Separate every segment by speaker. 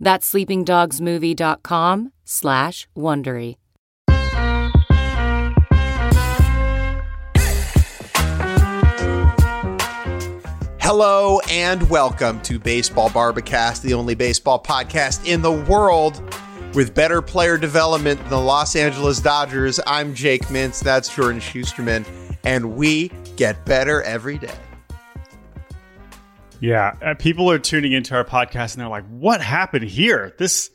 Speaker 1: That's sleepingdogsmovie.com slash Wondery.
Speaker 2: Hello and welcome to Baseball Bar-B-Cast, the only baseball podcast in the world with better player development than the Los Angeles Dodgers. I'm Jake Mintz, that's Jordan Schusterman, and we get better every day.
Speaker 3: Yeah, uh, people are tuning into our podcast and they're like, "What happened here? This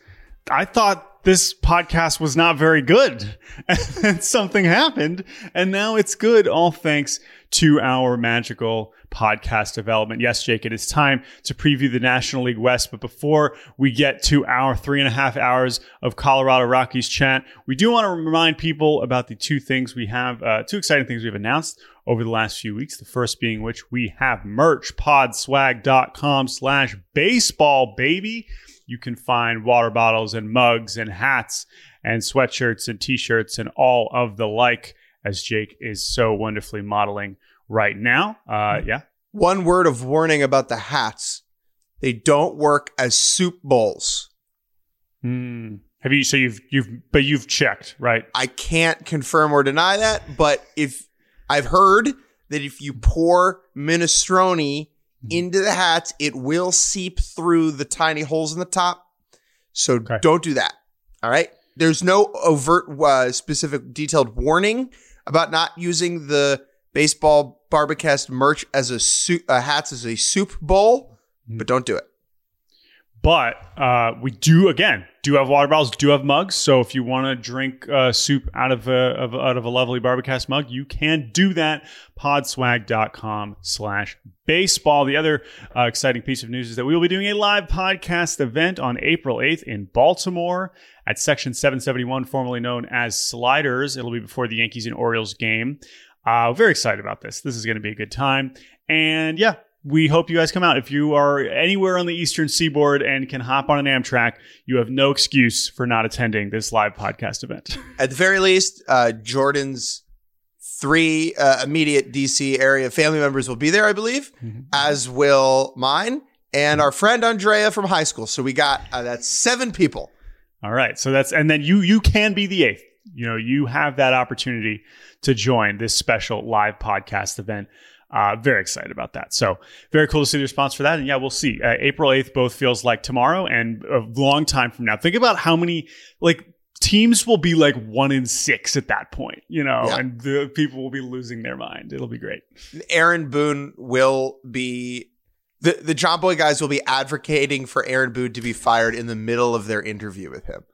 Speaker 3: I thought this podcast was not very good. And something happened and now it's good all thanks to our magical podcast development. Yes, Jake, it is time to preview the National League West. But before we get to our three and a half hours of Colorado Rockies chat, we do want to remind people about the two things we have, uh, two exciting things we've announced over the last few weeks. The first being which we have merch, podswag.com slash baseball, baby. You can find water bottles and mugs and hats and sweatshirts and t-shirts and all of the like as Jake is so wonderfully modeling right now. Uh, yeah.
Speaker 2: One word of warning about the hats they don't work as soup bowls.
Speaker 3: Hmm. Have you? So you've you've but you've checked right?
Speaker 2: I can't confirm or deny that, but if I've heard that if you pour minestrone into the hats, it will seep through the tiny holes in the top. So
Speaker 3: Okay.
Speaker 2: don't do that. All right. There's no overt, uh, specific, detailed warning about not using the baseball Bar-B-Cast merch as a soup, uh, hats as a soup bowl, but don't do it.
Speaker 3: But uh, we do again do have water bottles, do have mugs. So if you want to drink uh, soup out of a of, out of a lovely Bar-B-Cast mug, you can do that. Podswag.com slash baseball. The other uh, exciting piece of news is that we will be doing a live podcast event on April 8th in Baltimore at Section 771, formerly known as Sliders. It'll be before the Yankees and Orioles game. Uh, very excited about this. This is going to be a good time. And yeah, we hope you guys come out. If you are anywhere on the Eastern Seaboard and can hop on an Amtrak, you have no excuse for not attending this live podcast event.
Speaker 2: At the very least, uh, Jordan's three uh, immediate DC area family members will be there, I believe, as will mine and our friend Andrea from high school. So we got uh, that's seven people.
Speaker 3: All right. So that's, and then you, you can be the eighth. You know, you have that opportunity to join this special live podcast event. Uh, very excited about that. So very cool to see the response for that. And yeah, we'll see. Uh, April 8th both feels like tomorrow and a long time from now. Think about how many, like, teams will be like one in six at that point, you know,
Speaker 2: Yeah.
Speaker 3: and the people will be losing their mind. It'll be great.
Speaker 2: Aaron Boone will be the the Jomboy guys will be advocating for Aaron Boone to be fired in the middle of their interview with him.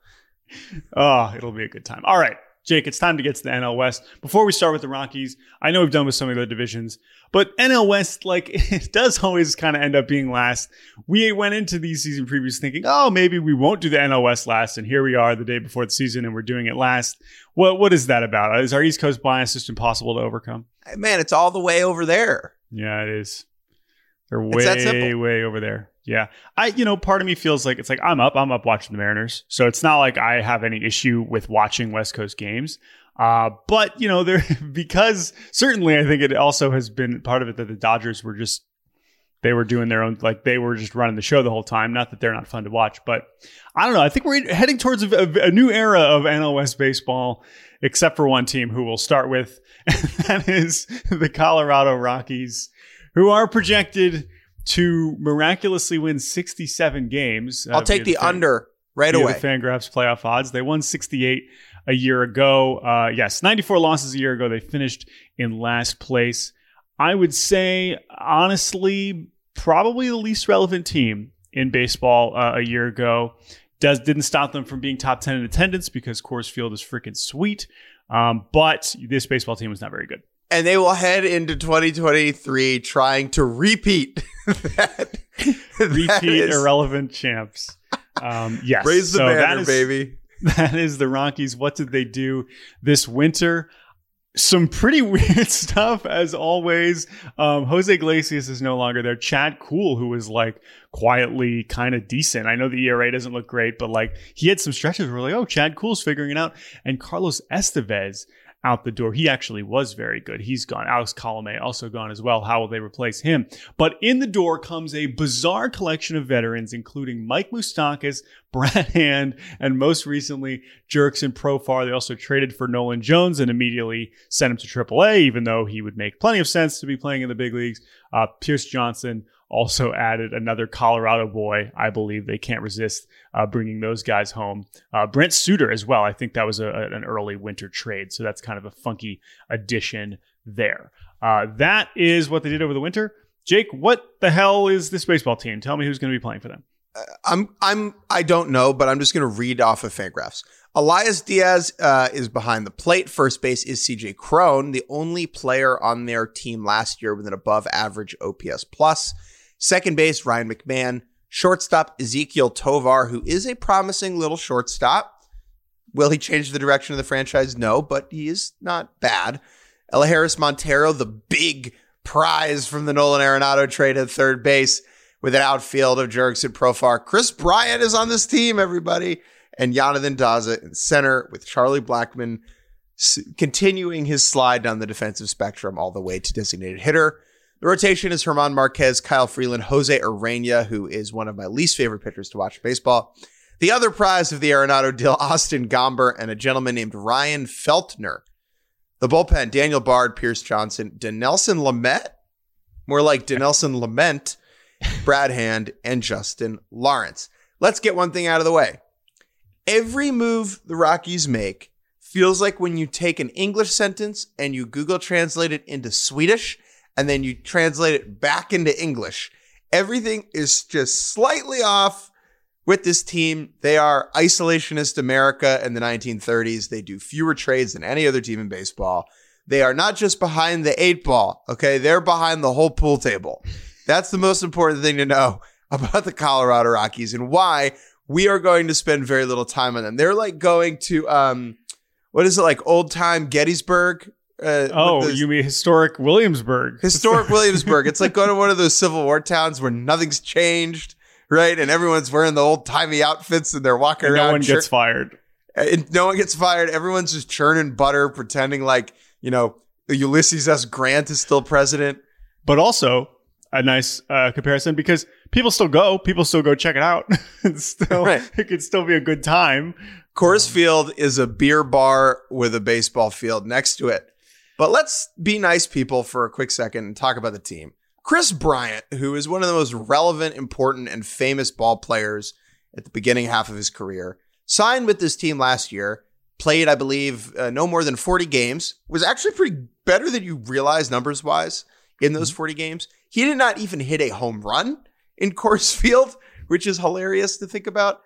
Speaker 3: Oh, it'll be a good time. All right, Jake, it's time to get to the NL West. Before we start with the Rockies, I know we've done with some of the other divisions, but NL West, like, it does always kind of end up being last. We went into these season previews thinking, oh, maybe we won't do the NL West last, and here we are the day before the season, and we're doing it last. What What is that about? Is our East Coast bias just impossible to overcome?
Speaker 2: Man, it's all the way over there.
Speaker 3: Yeah, it is. They're way, way over there. Yeah. I, you know, part of me feels like it's like I'm up, I'm up watching the Mariners. So it's not like I have any issue with watching West Coast games. Uh, but, you know, there, because certainly I think it also has been part of it that the Dodgers were just, they were doing their own, like they were just running the show the whole time. Not that they're not fun to watch, but I don't know. I think we're heading towards a, a, new era of NL West baseball, except for one team who we'll start with, and that is the Colorado Rockies, who are projected to miraculously win 67 games. uh,
Speaker 2: I'll take
Speaker 3: via
Speaker 2: the under right away.
Speaker 3: The Fangraphs playoff odds. They won 68 a year ago. Uh, yes, 94 losses a year ago. They finished in last place. I would say, honestly, probably the least relevant team in baseball uh, a year ago. Does didn't stop them from being top 10 in attendance because Coors Field is freaking sweet. Um, but this baseball team was not very good.
Speaker 2: And they will head into 2023 trying to repeat that. that
Speaker 3: Repeat
Speaker 2: is-
Speaker 3: irrelevant champs. Um, yes.
Speaker 2: Raise the
Speaker 3: so
Speaker 2: banner,
Speaker 3: is-
Speaker 2: baby.
Speaker 3: That is the Rockies. What did they do this winter? Some pretty weird stuff, as always. Um, Jose Iglesias is no longer there. Chad Kuhl, who was like quietly kind of decent. I know the ERA doesn't look great, but like he had some stretches where like, oh, Chad Kuhl's figuring it out. And Carlos Estevez out the door. He actually was very good. He's gone. Alex Colome also gone as well. How will they replace him? But in the door comes a bizarre collection of veterans, including Mike Moustakas, Brad Hand, and most recently Jurickson Profar. They also traded for Nolan Jones and immediately sent him to AAA, even though he would make plenty of sense to be playing in the big leagues. Uh, Pierce Johnson also added another Colorado boy. I believe they can't resist uh, bringing those guys home. Uh, Brent Suter as well. I think that was a, an early winter trade, so that's kind of a funky addition there. Uh, that is what they did over the winter. Jake, what the hell is this baseball team? Tell me who's going to be playing for them.
Speaker 2: I'm I'm I don't know, but I'm just going to read off of Fangraphs. Elias Diaz uh, is behind the plate. First base is CJ Cron, the only player on their team last year with an above average OPS plus. Second base Ryan McMahon. Shortstop Ezequiel Tovar, who is a promising little shortstop. Will he change the direction of the franchise? No, but he is not bad. Elehuris Montero, the big prize from the Nolan Arenado trade at third base with an outfield of Jurickson Profar. Kris Bryant is on this team, everybody. And Yonathan Daza in center with Charlie Blackmon continuing his slide down the defensive spectrum all the way to designated hitter. The rotation is German Marquez, Kyle Freeland, Jose Urena, who is one of my least favorite pitchers to watch baseball. The other prize of the Arenado deal, Austin Gomber and a gentleman named Ryan Feltner. The bullpen, Daniel Bard, Pierce Johnson, Dinelson Lamet, more like Dinelson Lament, Brad Hand, and Justin Lawrence. Let's get one thing out of the way. Every move the Rockies make feels like when you take an English sentence and you Google translate it into Swedish and then you translate it back into English. Everything is just slightly off with this team. They are isolationist America in the 1930s. They do fewer trades than any other team in baseball. They are not just behind the eight ball, okay? They're behind the whole pool table. That's the most important thing to know about the Colorado Rockies and why we are going to spend very little time on them. They're like going to um what is it like old time Gettysburg? Uh,
Speaker 3: Oh,
Speaker 2: the-
Speaker 3: you mean historic Williamsburg?
Speaker 2: historic Williamsburg. It's like going to one of those Civil War towns where nothing's changed, right? And everyone's wearing the old timey outfits and they're walking
Speaker 3: And
Speaker 2: around.
Speaker 3: no one
Speaker 2: chur-
Speaker 3: gets fired.
Speaker 2: and no one gets fired. Everyone's just churning butter, pretending like you know Ulysses S. Grant is still president.
Speaker 3: But also a nice uh, comparison because people still go. People still go check it out. it's still,
Speaker 2: Right.
Speaker 3: It could still be a good time.
Speaker 2: Coors Field is a beer bar with a baseball field next to it. But let's be nice people for a quick second and talk about the team. Kris Bryant, who is one of the most relevant, important, and famous ball players at the beginning half of his career, signed with this team last year, played, I believe, uh, no more than 40 games, was actually pretty better than you realize numbers wise in those 40 games. He did not even hit a home run in Coors Field, which is hilarious to think about.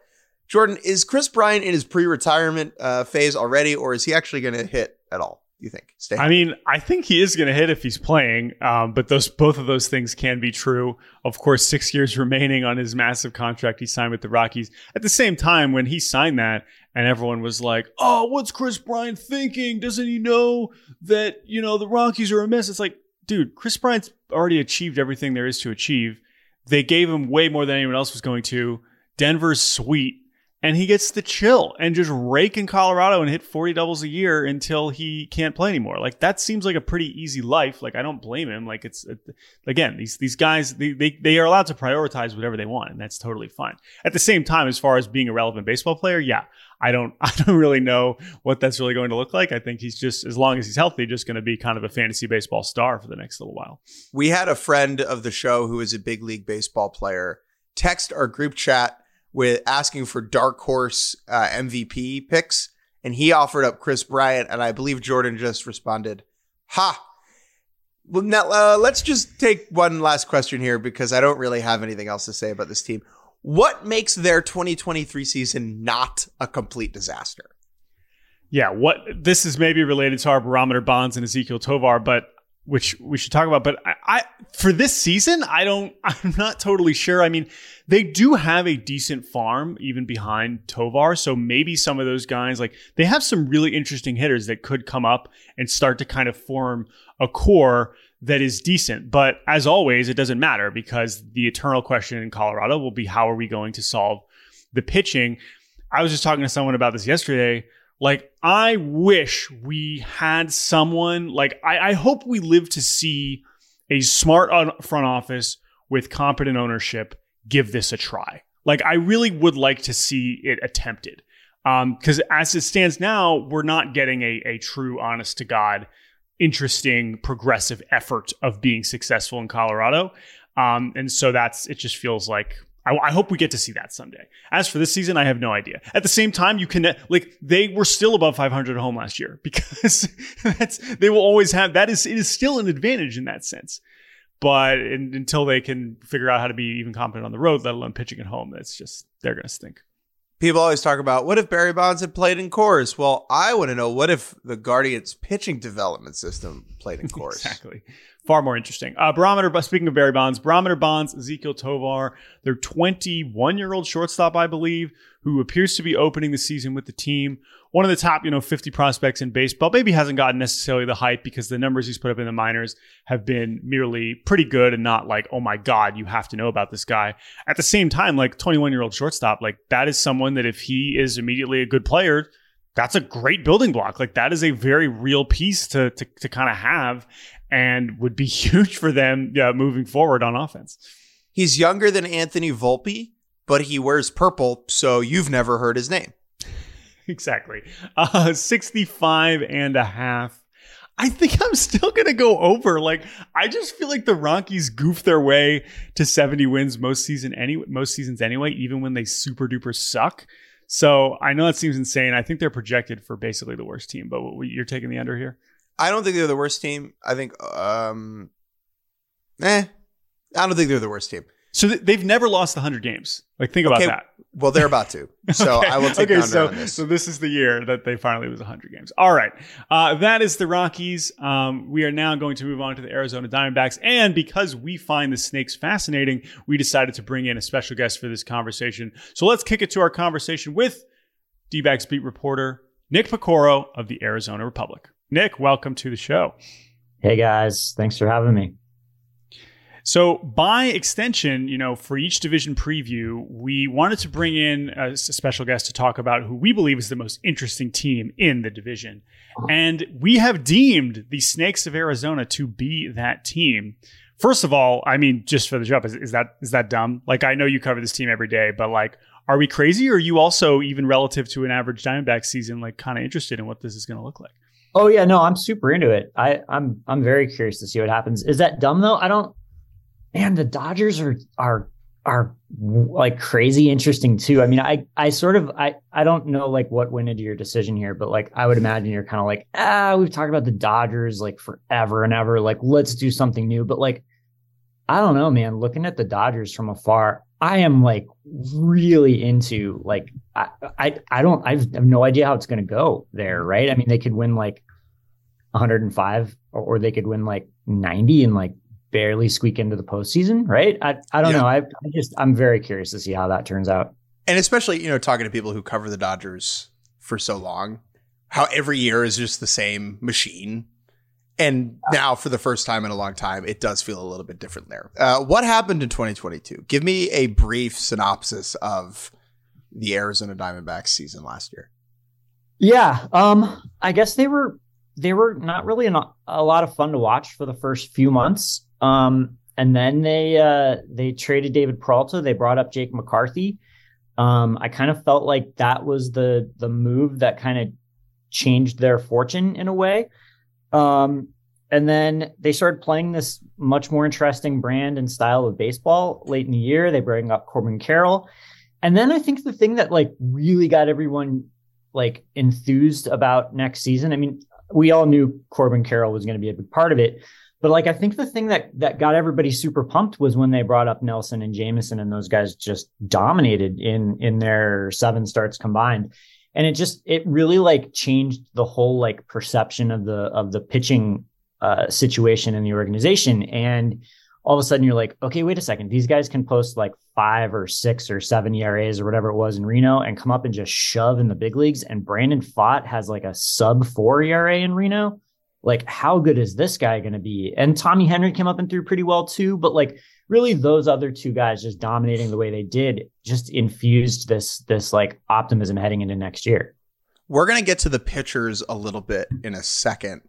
Speaker 2: Jordan, is Kris Bryant in his pre-retirement uh, phase already, or is he actually going to hit at all? You think? Stay.
Speaker 3: I mean, I think he is going to hit if he's playing, um, but those both of those things can be true. Of course, six years remaining on his massive contract he signed with the Rockies. At the same time, when he signed that, and everyone was like, "Oh, what's Kris Bryant thinking? Doesn't he know that you know the Rockies are a mess?" It's like, dude, Kris Bryant's already achieved everything there is to achieve. They gave him way more than anyone else was going to. Denver's sweet and he gets to chill and just rake in Colorado and hit 40 doubles a year until he can't play anymore. Like that seems like a pretty easy life. Like I don't blame him. Like it's again, these these guys they, they they are allowed to prioritize whatever they want and that's totally fine. At the same time as far as being a relevant baseball player, yeah. I don't I don't really know what that's really going to look like. I think he's just as long as he's healthy just going to be kind of a fantasy baseball star for the next little while.
Speaker 2: we had a friend of the show who is a big league baseball player text our group chat with asking for dark horse uh, MVP picks, and he offered up Kris Bryant, and I believe Jordan just responded, "Ha." Well, now uh, let's just take one last question here because I don't really have anything else to say about this team. What makes their 2023 season not a complete disaster?
Speaker 3: Yeah, what this is maybe related to our barometer bonds and Ezequiel Tovar, but which we should talk about. But I, I, for this season, I don't. I'm not totally sure. I mean, they do have a decent farm even behind Tovar, so maybe some of those guys like they have some really interesting hitters that could come up and start to kind of form a core that is decent. But as always, it doesn't matter because the eternal question in Colorado will be how are we going to solve the pitching? I was just talking to someone about this yesterday. Like, I wish we had someone, like, I, I hope we live to see a smart front office with competent ownership give this a try. Like, I really would like to see it attempted. Because um, as it stands now, we're not getting a, a true, honest to God interesting progressive effort of being successful in Colorado. Um, and so that's it just feels like I, I, hope we get to see that someday. As for this season, I have no idea. At the same time, you can like they were still above 500 at home last year because that's they will always have that is it is still an advantage in that sense. But in, until they can figure out how to be even competent on the road, let alone pitching at home, that's just they're going to stink
Speaker 2: people always talk about what if Barry Bonds had played in Coors? Well, I want to know what if the Guardians pitching development system played in Coors?
Speaker 3: exactly. Far more interesting. Uh, barometer, speaking of Barry Bonds, barometer bonds, Ezequiel Tovar, their 21 year old shortstop, I believe, who appears to be opening the season with the team one of the top, you know, 50 prospects in baseball. Maybe hasn't gotten necessarily the hype because the numbers he's put up in the minors have been merely pretty good and not like, oh my God, you have to know about this guy. At the same time, like 21 year old shortstop, like that is someone that if he is immediately a good player, that's a great building block. Like that is a very real piece to to, to kind of have and would be huge for them yeah, moving forward on offense.
Speaker 2: He's younger than Anthony Volpe, but he wears purple, so you've never heard his name.
Speaker 3: exactly. Uh, 65 and a half. I think I'm still going to go over. Like, I just feel like the Rockies goof their way to 70 wins most season any most seasons anyway, even when they super duper suck. So I know that seems insane. I think they're projected for basically the worst team, but you're taking the under here.
Speaker 2: I don't think they're the worst team. I think, um, eh, I don't think they're the worst team.
Speaker 3: So th- they've never lost 100 games. Like think about that.
Speaker 2: Well, they're about to. So okay. I will take okay,
Speaker 3: so,
Speaker 2: on this.
Speaker 3: So this is the year that they finally lose 100 games. All right. Uh, that is the Rockies. Um, we are now going to move on to the Arizona Diamondbacks. And because we find the Snakes fascinating, we decided to bring in a special guest for this conversation. So let's kick it to our conversation with D-backs beat reporter Nick Piecoro of the Arizona Republic. Nick, welcome to the show.
Speaker 4: Hey guys, thanks for having me.
Speaker 3: So, by extension, you know, for each division preview, we wanted to bring in a, special guest to talk about who we believe is the most interesting team in the division. Uh-huh. And we have deemed the Snakes of Arizona to be that team. First of all, I mean, just for the job, is, is that is that dumb? Like, I know you cover this team every day, but like, are we crazy? Or are you also, even relative to an average Diamondback season, like kind of interested in what this is going to look like?
Speaker 4: Oh yeah, no, I'm super into it. I, I'm I'm very curious to see what happens. Is that dumb though? I don't man, the Dodgers are are are like crazy interesting too. I mean, I I sort of I I don't know like what went into your decision here, but like I would imagine you're kind of like ah we've talked about the Dodgers like forever and ever. Like let's do something new. But like I don't know, man. Looking at the Dodgers from afar, I am like really into like I I I don't I have no idea how it's going to go there. Right? I mean, they could win like 105 or, or they could win like 90 and like barely squeak into the postseason, right? I, I don't yeah. know. I, I just I'm very curious to see how that turns out.
Speaker 2: And especially, you know, talking to people who cover the Dodgers for so long, how every year is just the same machine. And now, for the first time in a long time, it does feel a little bit different there. Uh, what happened in 2022? Give me a brief synopsis of the Arizona Diamondbacks season last year.
Speaker 4: Yeah, um, I guess they were they were not really an, a lot of fun to watch for the first few months. Um, and then they uh, they traded David Peralta. They brought up Jake McCarthy. Um, I kind of felt like that was the the move that kind of changed their fortune in a way. Um, and then they started playing this much more interesting brand and style of baseball late in the year. They bring up Corbin Carroll. and then I think the thing that like really got everyone like enthused about next season. I mean, we all knew Corbin Carroll was going to be a big part of it, but like I think the thing that that got everybody super pumped was when they brought up Nelson and Jameson, and those guys just dominated in in their seven starts combined. And it just it really like changed the whole like perception of the of the pitching uh, situation in the organization. And all of a sudden you're like, okay, wait a second. These guys can post like five or six or seven ERAs or whatever it was in Reno and come up and just shove in the big leagues. And Brandon Pfaadt has like a sub four ERA in Reno. Like, how good is this guy going to be? And Tommy Henry came up and threw pretty well too. But like, really, those other two guys just dominating the way they did just infused this this like optimism heading into next year.
Speaker 2: We're going to get to the pitchers a little bit in a second.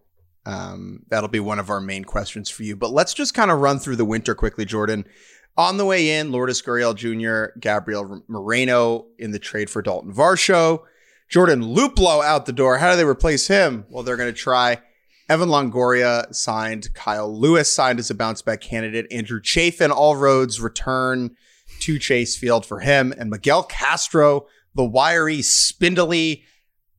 Speaker 2: Um, that'll be one of our main questions for you. But let's just kind of run through the winter quickly, Jordan. On the way in, Lourdes Gurriel Jr., Gabriel Moreno in the trade for Dalton Varsho, Jordan Luplow out the door. How do they replace him? Well, they're going to try. Evan Longoria signed. Kyle Lewis signed as a bounce back candidate. Andrew Chafin, all roads return to Chase Field for him. And Miguel Castro, the wiry, spindly,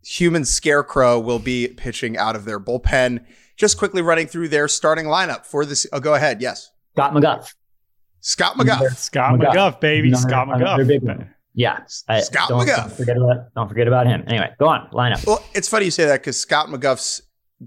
Speaker 2: human scarecrow will be pitching out of their bullpen. Just quickly running through their starting lineup for this. Oh, go ahead. Yes.
Speaker 4: Scott McGough.
Speaker 2: Scott McGough.
Speaker 3: Scott McGough, McGough baby. Another, Scott McGough.
Speaker 4: Yeah.
Speaker 2: I, Scott don't, McGough.
Speaker 4: Don't forget, about, don't forget about him. Anyway, go on. Lineup.
Speaker 2: Well, it's funny you say that because Scott McGough's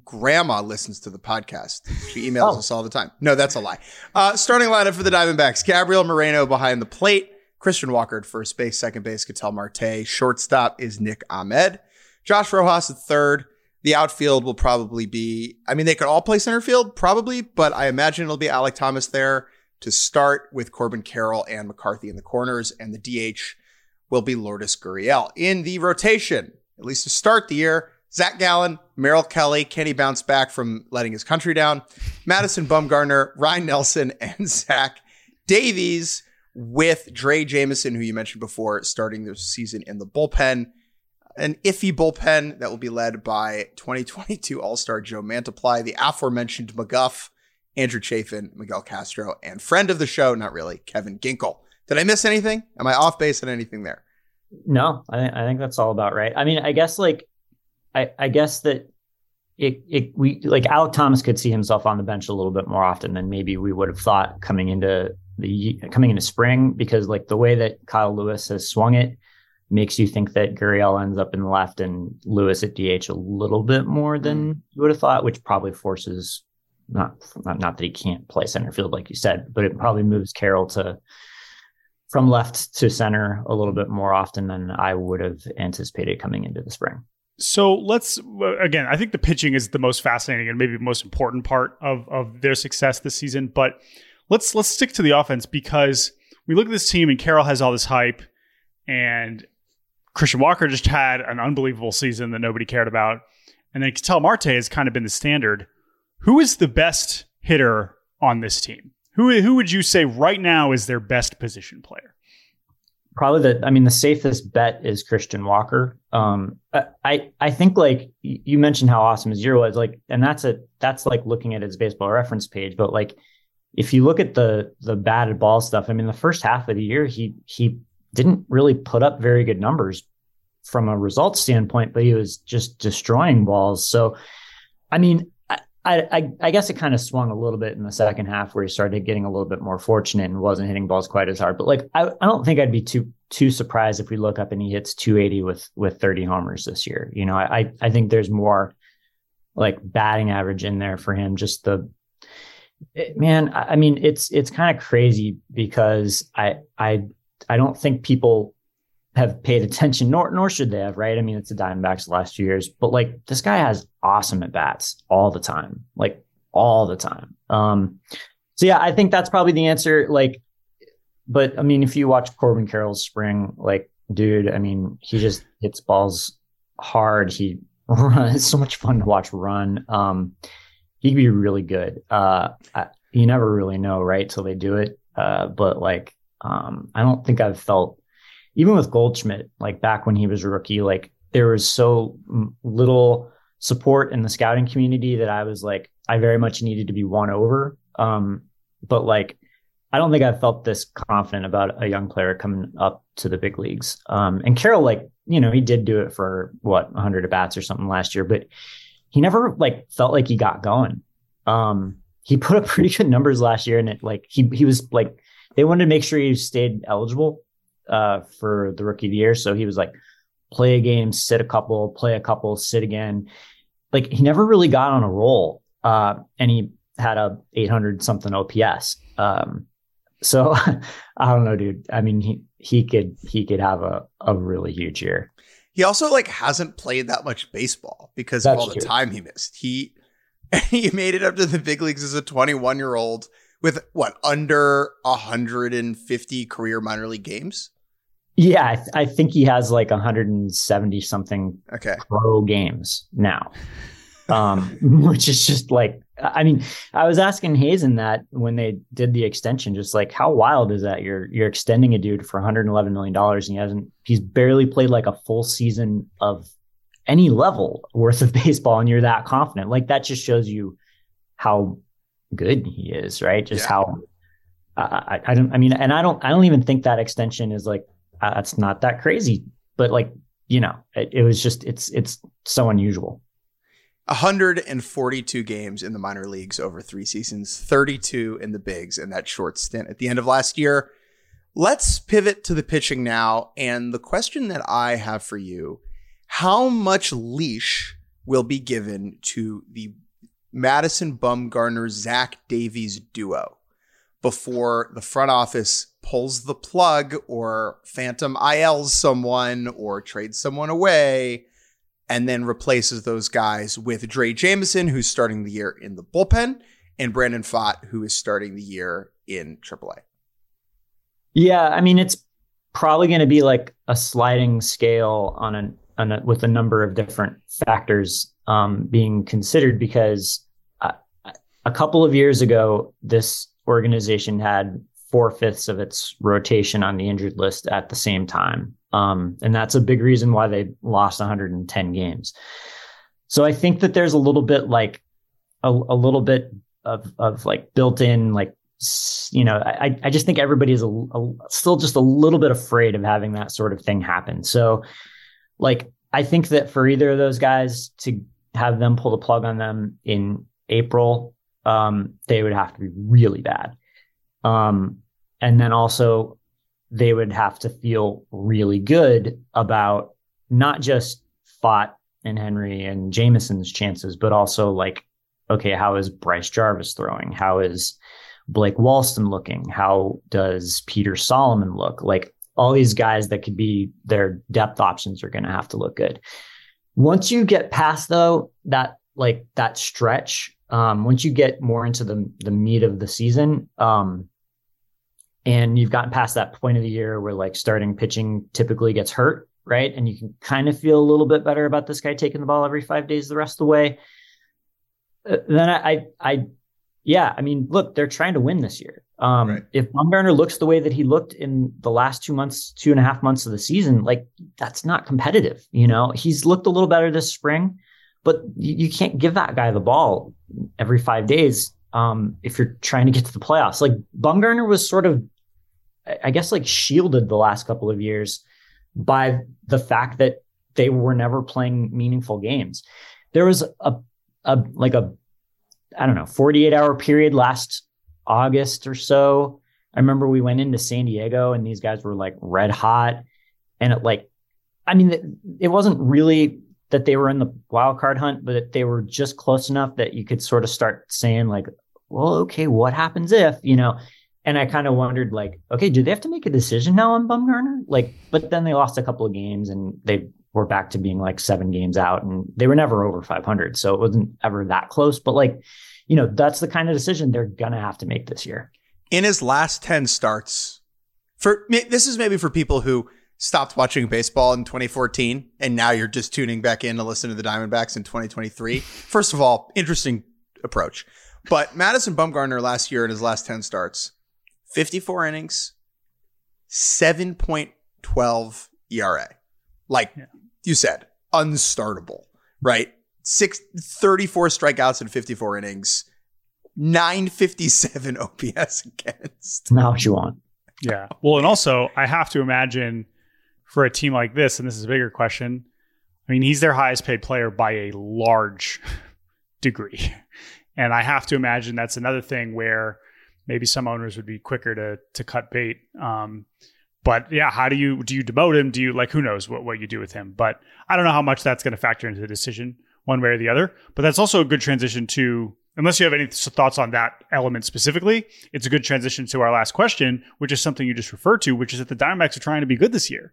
Speaker 2: grandma listens to the podcast. She emails oh. us all the time. No, that's a lie. Uh, starting lineup for the Diamondbacks Gabriel Moreno behind the plate. Christian Walker at first base, second base, Ketel Marte. Shortstop is Nick Ahmed. Josh Rojas at third. The outfield will probably be, I mean, they could all play center field, probably, but I imagine it'll be Alek Thomas there to start with Corbin Carroll and McCarthy in the corners, and the DH will be Lourdes Gurriel. In the rotation, at least to start the year, Zach Gallen, Merrill Kelly, can he bounce back from letting his country down? Madison Bumgarner, Ryne Nelson, and Zach Davies with Drey Jameson, who you mentioned before, starting the season in the bullpen an iffy bullpen that will be led by 2022 All Star Joe Mantiply, the aforementioned McGough, Andrew Chafin, Miguel Castro, and friend of the show, not really, Kevin Ginkel. Did I miss anything? Am I off base on anything there?
Speaker 4: No, I, th- I think that's all about right. I mean, I guess like, I, I guess that it, it, we like Alek Thomas could see himself on the bench a little bit more often than maybe we would have thought coming into the coming into spring because like the way that Kyle Lewis has swung it, makes you think that Gurriel ends up in the left and Lewis at DH a little bit more than mm. you would have thought, which probably forces not, not not that he can't play center field like you said, but it probably moves Carroll to from left to center a little bit more often than I would have anticipated coming into the spring.
Speaker 3: So let's again. I think the pitching is the most fascinating and maybe most important part of of their success this season. But let's let's stick to the offense because we look at this team and Carroll has all this hype, and Christian Walker just had an unbelievable season that nobody cared about. And then Ketel Marte has kind of been the standard. Who is the best hitter on this team? Who, who would you say right now is their best position player?
Speaker 4: Probably the, I mean, the safest bet is Christian Walker. Um, I, I think like you mentioned how awesome his year was, like, and that's a, that's like looking at his baseball reference page, but like, if you look at the the batted ball stuff, I mean, the first half of the year, he he didn't really put up very good numbers from a results standpoint, but he was just destroying balls. So, I mean, I, I, I guess it kind of swung a little bit in the second half where he started getting a little bit more fortunate and wasn't hitting balls quite as hard. But like, I, I don't think I'd be too too surprised if we look up and he hits 280 with with 30 homers this year. You know, I I think there's more like batting average in there for him. Just the man, I mean, it's it's kind of crazy because I I I don't think people have paid attention, nor nor should they have, right? I mean, it's the Diamondbacks the last few years, but like this guy has awesome at bats all the time, like all the time. Um, so yeah, I think that's probably the answer. Like, but I mean, if you watch Corbin Carroll's spring, like, dude, I mean, he just hits balls hard. He it's so much fun to watch run. Um, he would be really good. Uh, I, you never really know, right, till they do it. Uh, but like um, I don't think I've felt even with Goldschmidt, like back when he was a rookie, like there was so little support in the scouting community that I was like, I very much needed to be won over. Um, but like I don't think I've felt this confident about a young player coming up to the big leagues. Um, and Carroll, like, you know, he did do it for what 100 at bats or something last year, but he never like felt like he got going. Um, he put up pretty good numbers last year, and it like he he was like they wanted to make sure he stayed eligible uh, for the rookie of the year, so he was like play a game, sit a couple, play a couple, sit again. Like he never really got on a roll, uh, and he had a 800 something OPS. Um, so I don't know, dude. I mean, he he could he could have a a really huge year.
Speaker 2: He also like hasn't played that much baseball because That's of all the true. time he missed. He he made it up to the big leagues as a 21 year old with what under 150 career minor league games.
Speaker 4: Yeah, I, th- I think he has like 170 something
Speaker 2: okay.
Speaker 4: pro games now, um, which is just like I mean, I was asking Hazen that when they did the extension, just like how wild is that? You're you're extending a dude for 111 million dollars, and he hasn't. He's barely played like a full season of any level worth of baseball, and you're that confident. Like that just shows you how good he is, right? Just yeah. how I, I don't. I mean, and I don't. I don't even think that extension is like uh, that's not that crazy. But like you know, it, it was just it's it's so unusual.
Speaker 2: 142 games in the minor leagues over three seasons, 32 in the bigs in that short stint at the end of last year. Let's pivot to the pitching now. And the question that I have for you how much leash will be given to the Madison Bumgarner Zach Davies duo before the front office pulls the plug or phantom ILs someone or trades someone away and then replaces those guys with Drey Jameson, who's starting the year in the bullpen, and Brandon Pfaadt, who is starting the year in AAA.
Speaker 4: Yeah, I mean, it's probably going to be like a sliding scale on an on a, with a number of different factors um, being considered because uh, a couple of years ago, this organization had four fifths of its rotation on the injured list at the same time. Um, and that's a big reason why they lost 110 games. So I think that there's a little bit like a, a little bit of, of like built in, like, you know, I, I just think everybody is a, a, still just a little bit afraid of having that sort of thing happen. So like, I think that for either of those guys to have them pull the plug on them in April, um, they would have to be really bad. Um, and then also they would have to feel really good about not just Pfaadt and Henry and Jameson's chances, but also like, okay, how is Bryce Jarvis throwing? How is Blake Walston looking? How does Peter Solomon look? Like all these guys that could be their depth options are going to have to look good. Once you get past though that like that stretch, um, once you get more into the the meat of the season, um, and you've gotten past that point of the year where like starting pitching typically gets hurt, right? And you can kind of feel a little bit better about this guy taking the ball every five days the rest of the way. Uh, then I, I, I, yeah, I mean, look, they're trying to win this year. Um, right. If Bumgarner looks the way that he looked in the last two months, two and a half months of the season, like that's not competitive. You know, he's looked a little better this spring, but you, you can't give that guy the ball every five days um, if you're trying to get to the playoffs. Like Bumgarner was sort of I guess like shielded the last couple of years by the fact that they were never playing meaningful games. There was a, a like a I don't know 48 hour period last August or so. I remember we went into San Diego and these guys were like red hot, and it like I mean it, it wasn't really that they were in the wild card hunt, but they were just close enough that you could sort of start saying like, well, okay, what happens if you know? And I kind of wondered, like, okay, do they have to make a decision now on Bumgarner? Like, but then they lost a couple of games and they were back to being like seven games out and they were never over 500. So it wasn't ever that close. But like, you know, that's the kind of decision they're to have to make this year.
Speaker 2: In his last 10 starts, for this is maybe for people who stopped watching baseball in 2014 and now you're just tuning back in to listen to the Diamondbacks in 2023. First of all, interesting approach. But Madison Bumgarner last year in his last 10 starts, 54 innings, 7.12 ERA. Like yeah. you said, unstartable, right? Six, 34 strikeouts in 54 innings. 957 OPS against.
Speaker 4: Now what you want.
Speaker 3: Yeah. Well, and also I have to imagine for a team like this, and this is a bigger question. I mean, he's their highest paid player by a large degree. And I have to imagine that's another thing where maybe some owners would be quicker to to cut bait. Um, but yeah, how do you do you demote him? Do you like who knows what, what you do with him? But I don't know how much that's going to factor into the decision one way or the other. But that's also a good transition to unless you have any thoughts on that element specifically, it's a good transition to our last question, which is something you just referred to, which is that the Diamondbacks are trying to be good this year.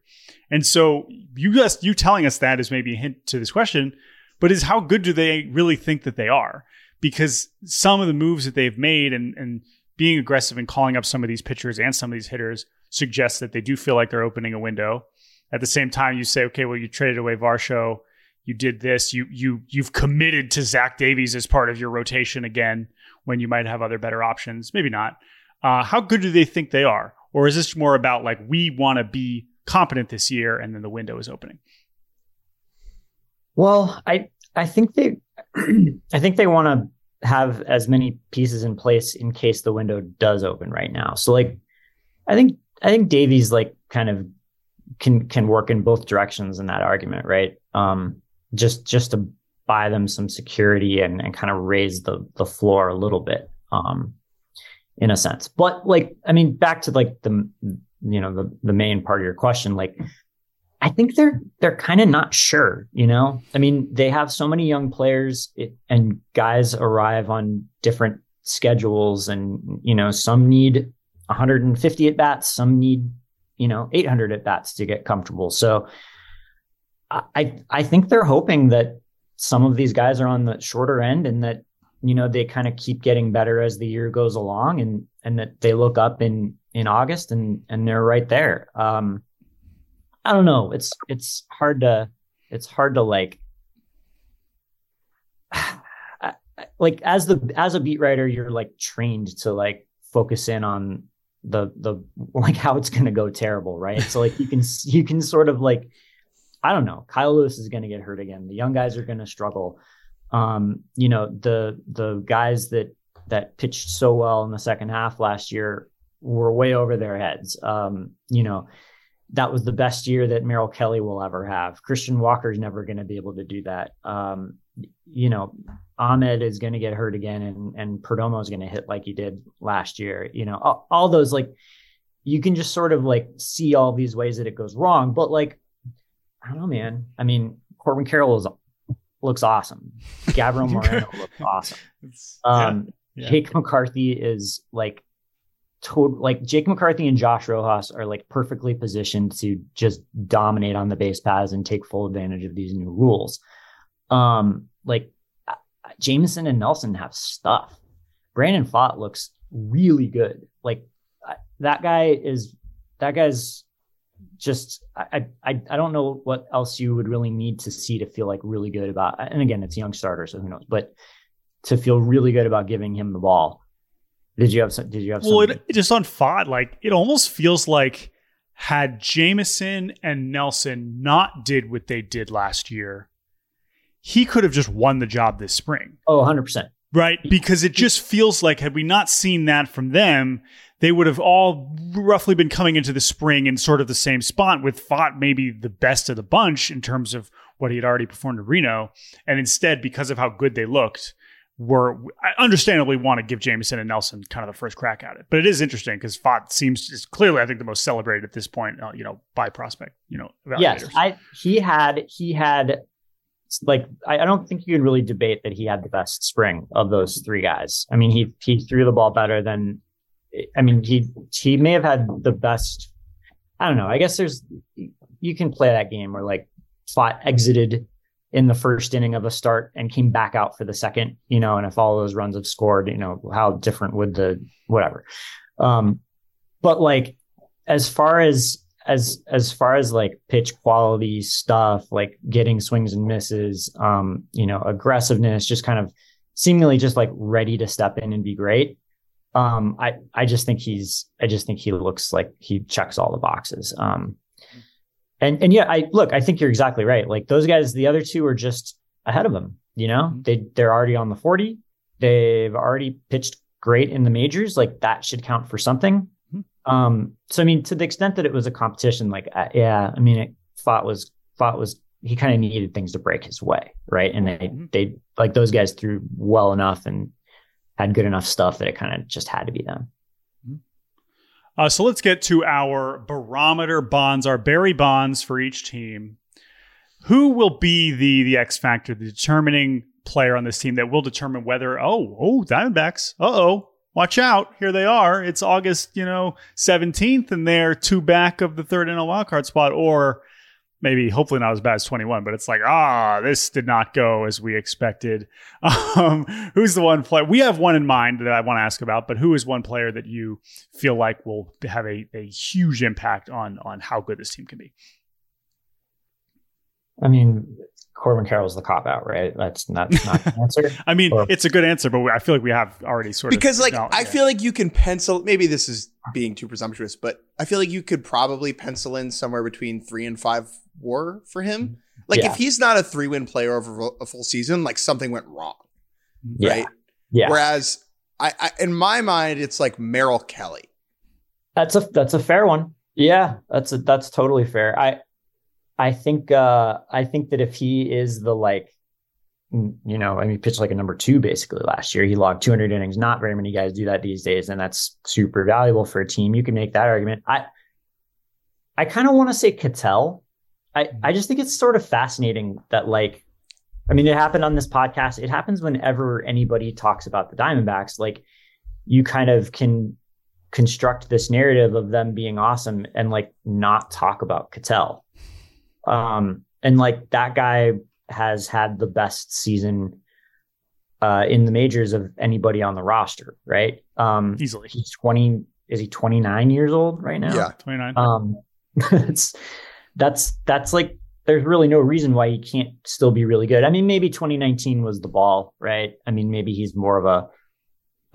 Speaker 3: And so you just you telling us that is maybe a hint to this question, but is how good do they really think that they are? Because some of the moves that they've made and and being aggressive and calling up some of these pitchers and some of these hitters suggests that they do feel like they're opening a window. At the same time, you say, okay, well, you traded away Varsho you did this. You you you've committed to Zach Davies as part of your rotation again when you might have other better options. Maybe not. Uh, how good do they think they are, or is this more about like we want to be competent this year and then the window is opening?
Speaker 4: Well, I I think they I think they want to have as many pieces in place in case the window does open right now. So like I think I think Davies like kind of can can work in both directions in that argument, right? Um, just just to buy them some security and, and kind of raise the the floor a little bit um in a sense. But like i mean back to like the you know the the main part of your question like i think they're they're kind of not sure you know? I mean they have so many young players it, and guys arrive on different schedules and you know some need 150 at bats some need you know 800 at bats to get comfortable. So I I think they're hoping that some of these guys are on the shorter end and that you know they kind of keep getting better as the year goes along and and that they look up in in August and and they're right there. Um I don't know. It's it's hard to it's hard to like like as the as a beat writer you're like trained to like focus in on the the like how it's going to go terrible, right? So like you can you can sort of like I don't know. Kyle Lewis is going to get hurt again. The young guys are going to struggle. Um, you know, the the guys that that pitched so well in the second half last year were way over their heads. Um, you know, that was the best year that Merrill Kelly will ever have. Christian Walker's never going to be able to do that. Um, you know, Ahmed is going to get hurt again, and and Perdomo is going to hit like he did last year. You know, all, all those like you can just sort of like see all these ways that it goes wrong, but like I don't know, man. I mean, Corbin Carroll is looks awesome. Gabriel Moreno looks awesome. Um, yeah, yeah. Jake McCarthy is like total like Jake McCarthy and Josh Rojas are like perfectly positioned to just dominate on the base paths and take full advantage of these new rules. Um, like uh, Jameson and Nelson have stuff. Brandon Pfaadt looks really good. Like that guy is that guy's just I, I I don't know what else you would really need to see to feel like really good about. And again, it's a young starter, so who knows? But to feel really good about giving him the ball. Did you have some? Did you have?
Speaker 3: Well, it, just on Pfaadt, like it almost feels like had Jameson and Nelson not did what they did last year, he could have just won the job this spring.
Speaker 4: Oh, 100 percent.
Speaker 3: Right, because it just feels like had we not seen that from them, they would have all roughly been coming into the spring in sort of the same spot with Pfaadt maybe the best of the bunch in terms of what he had already performed in Reno. And instead, because of how good they looked, were understandably want to give Jameson and Nelson kind of the first crack at it. But it is interesting because Pfaadt seems is clearly, I think, the most celebrated at this point, uh, you know, by prospect, you know,
Speaker 4: evaluators. Yes, I, he had, he had, like, I, I don't think you can really debate that he had the best spring of those three guys. I mean, he, he threw the ball better than I mean, he he may have had the best. I don't know. I guess there's you can play that game where like Pfaadt exited in the first inning of a start and came back out for the second, you know, and if all those runs have scored, you know, how different would the whatever. Um, but like as far as as as far as like pitch quality stuff, like getting swings and misses, um, you know, aggressiveness, just kind of seemingly just like ready to step in and be great. Um, I I just think he's I just think he looks like he checks all the boxes. Um, and and yeah, I look, I think you're exactly right. Like those guys, the other two are just ahead of him. You know, mm-hmm. they they're already on the forty. they've already pitched great in the majors. Like that should count for something. Mm-hmm. Um, so I mean, to the extent that it was a competition, like uh, yeah, I mean, it, thought was thought was he kind of needed things to break his way, right? And they mm-hmm. they like those guys threw well enough and had good enough stuff that it kind of just had to be them.
Speaker 3: Mm-hmm. Uh, so let's get to our barometer bonds, our Barry bonds for each team. Who will be the the X factor, the determining player on this team that will determine whether oh oh Diamondbacks uh oh watch out here they are it's August you know seventeenth and they're two back of the third in a wild card spot or maybe hopefully not as bad as 21 but it's like ah this did not go as we expected. Um, who's the one player? We have one in mind that i want to ask about but who is one player that you feel like will have a, a huge impact on on how good this team can be?
Speaker 4: I mean Corbin Carroll's the cop out, right? That's not, not the answer.
Speaker 3: I mean, or, it's a good answer, but I feel like we have already sort
Speaker 2: because,
Speaker 3: of
Speaker 2: because like I yeah. feel like you can pencil. Maybe this is being too presumptuous, but I feel like you could probably pencil in somewhere between three and five WAR for him. Mm-hmm. Like yeah. if he's not a three win player over a full season, like something went wrong, mm-hmm.
Speaker 4: yeah.
Speaker 2: right?
Speaker 4: Yeah.
Speaker 2: Whereas I, I, in my mind, it's like Merrill Kelly.
Speaker 4: That's a that's a fair one. Yeah, that's a, that's totally fair. I I think uh I think that if he is the like you know, I mean, he pitched like a number two basically last year. He logged 200 innings. Not very many guys do that these days, and that's super valuable for a team. You can make that argument. I, I kind of want to say Ketel. I, I just think it's sort of fascinating that like, I mean, it happened on this podcast. It happens whenever anybody talks about the Diamondbacks. Like, you kind of can construct this narrative of them being awesome and like not talk about Ketel. Um, and like that guy has had the best season uh, in the majors of anybody on the roster, right? Um,
Speaker 3: Easily.
Speaker 4: He's 20, is he 29 years old right now?
Speaker 2: Yeah.
Speaker 3: 29.
Speaker 4: Um, it's, that's, that's like, there's really no reason why he can't still be really good. I mean, maybe 2019 was the ball, right? I mean, maybe he's more of a,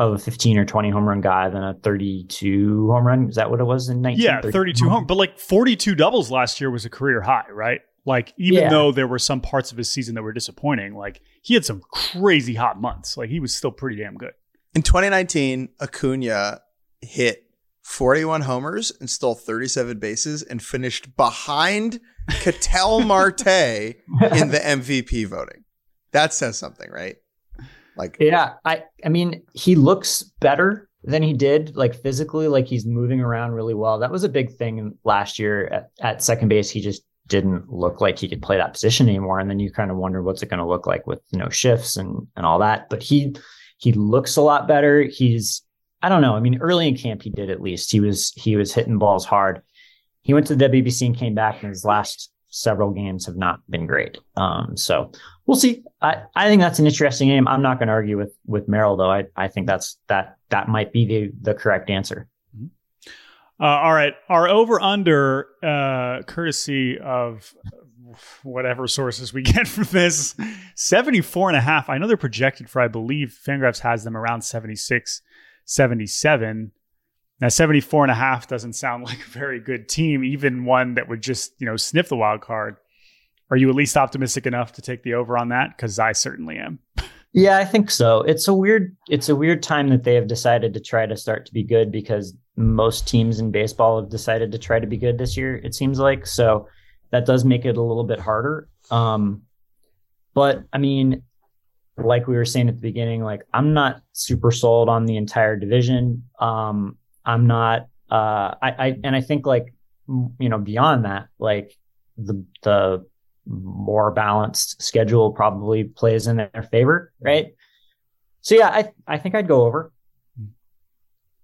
Speaker 4: of a 15 or 20 home run guy than a 32 home run. Is that what it was in 19?
Speaker 3: Yeah, 32 home, but like 42 doubles last year was a career high, right? Like even yeah. though there were some parts of his season that were disappointing, like he had some crazy hot months. Like he was still pretty damn good.
Speaker 2: In 2019, Acuna hit 41 homers and stole 37 bases and finished behind Ketel Marte in the MVP voting. That says something, right? Like
Speaker 4: Yeah, I I mean, he looks better than he did like physically like he's moving around really well. That was a big thing last year at, at second base. He just didn't look like he could play that position anymore. And then you kind of wonder what's it going to look like with no shifts and and all that. But he he looks a lot better. He's I don't know. I mean, early in camp he did at least. He was he was hitting balls hard. He went to the WBC and came back, and his last several games have not been great. Um, so we'll see. I, I think that's an interesting game. I'm not going to argue with with Merrill though. I I think that's that that might be the the correct answer.
Speaker 3: Uh, all right. Our over under, uh, courtesy of whatever sources we get from this, 74 and a half. I know they're projected for, I believe Fangraphs has them around 76, 77. Now, 74 and a half doesn't sound like a very good team, even one that would just, you know, sniff the wild card. Are you at least optimistic enough to take the over on that? Because I certainly am.
Speaker 4: Yeah, I think so. It's a weird it's a weird time that they have decided to try to start to be good because most teams in baseball have decided to try to be good this year, it seems like. So that does make it a little bit harder. Um, but I mean, like we were saying at the beginning, like I'm not super sold on the entire division. Um, I'm not uh I, I and I think like you know, beyond that, like the the more balanced schedule probably plays in their favor, right? So yeah, I I think I'd go over.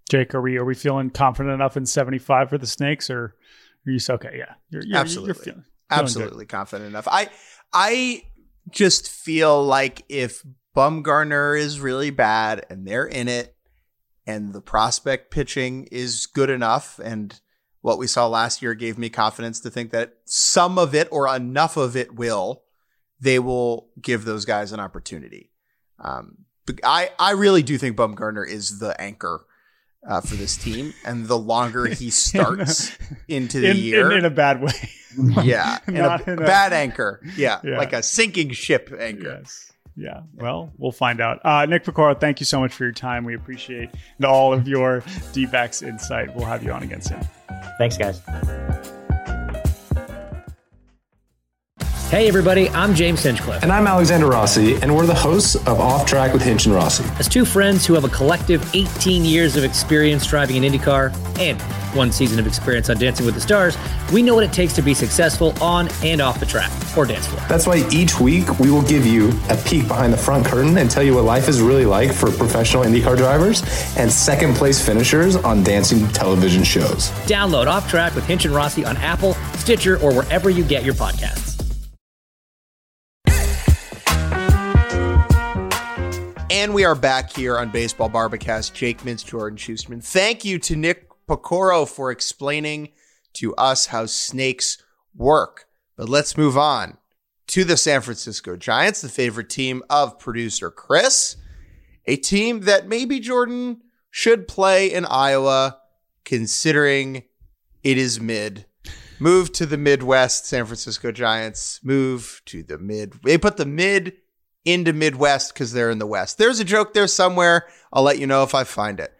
Speaker 3: Jake, are we are we feeling confident enough in seventy five for the Snakes, or are you okay? Yeah,
Speaker 2: you're, you're absolutely, you're feeling, feeling absolutely good. confident enough. I I just feel like if Bumgarner is really bad and they're in it, and the prospect pitching is good enough, and what we saw last year gave me confidence to think that some of it or enough of it will, they will give those guys an opportunity. Um, I, I really do think Bumgarner is the anchor uh, for this team, and the longer he starts into the
Speaker 3: in,
Speaker 2: year,
Speaker 3: in, in, a bad way,
Speaker 2: yeah, in, a, in a, bad anchor, yeah, yeah, like a sinking ship anchor. Yes.
Speaker 3: Yeah. Well, we'll find out. Uh, Nick Piecoro, thank you so much for your time. We appreciate all of your D-backs insight. We'll have you on again soon.
Speaker 4: Thanks, guys.
Speaker 5: Hey, everybody, I'm James Hinchcliffe.
Speaker 6: And I'm Alexander Rossi, and we're the hosts of Off Track with Hinch and Rossi.
Speaker 5: As two friends who have a collective 18 years of experience driving an IndyCar and one season of experience on Dancing with the Stars, we know what it takes to be successful on and off the track or dance floor.
Speaker 6: That's why each week we will give you a peek behind the front curtain and tell you what life is really like for professional IndyCar drivers and second place finishers on dancing television shows.
Speaker 5: Download Off Track with Hinch and Rossi on Apple, Stitcher, or wherever you get your podcasts.
Speaker 2: And we are back here on Baseball Bar-B-Cast. Jake Mintz, Jordan Schusterman. Thank you to Nick Piecoro for explaining to us how snakes work. But let's move on to the San Francisco Giants, the favorite team of producer Chris, a team that maybe Jordan should play in Iowa, considering it is mid. Move to the Midwest, San Francisco Giants. Move to the mid. They put the mid into Midwest because they're in the West. There's a joke there somewhere. I'll let you know if I find it.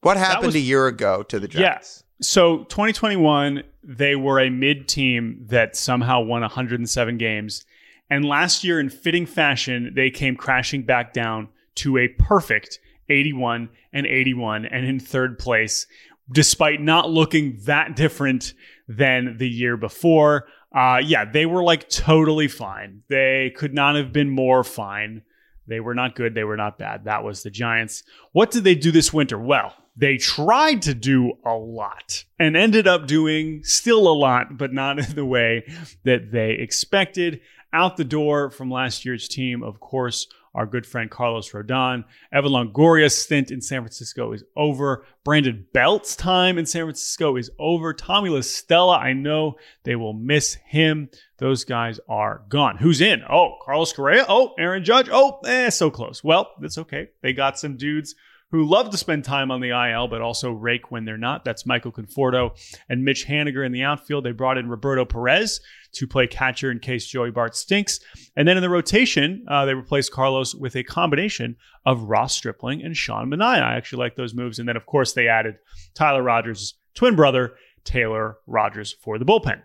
Speaker 2: What happened was, a year ago to the Giants?
Speaker 3: Yeah. So 2021, they were a mid team that somehow won 107 games. And last year, in fitting fashion, they came crashing back down to a perfect 81 and 81 and in third place, despite not looking that different than the year before. Uh, yeah, they were like totally fine. They could not have been more fine. They were not good. They were not bad. That was the Giants. What did they do this winter? Well, they tried to do a lot and ended up doing still a lot, but not in the way that they expected. Out the door from last year's team, of course, our good friend Carlos Rodon. Evan Longoria's stint in San Francisco is over. Brandon Belt's time in San Francisco is over. Tommy La Stella, I know they will miss him. Those guys are gone. Who's in? Oh, Carlos Correa. Oh, Aaron Judge. Oh, eh, so close. Well, that's okay. They got some dudes who love to spend time on the IL, but also rake when they're not. That's Michael Conforto and Mitch Haniger in the outfield. They brought in Roberto Perez to play catcher in case Joey Bart stinks. And then in the rotation, uh, they replaced Carlos with a combination of Ross Stripling and Sean Manaea. I actually like those moves. And then, of course, they added Tyler Rogers' twin brother, Taylor Rogers, for the bullpen.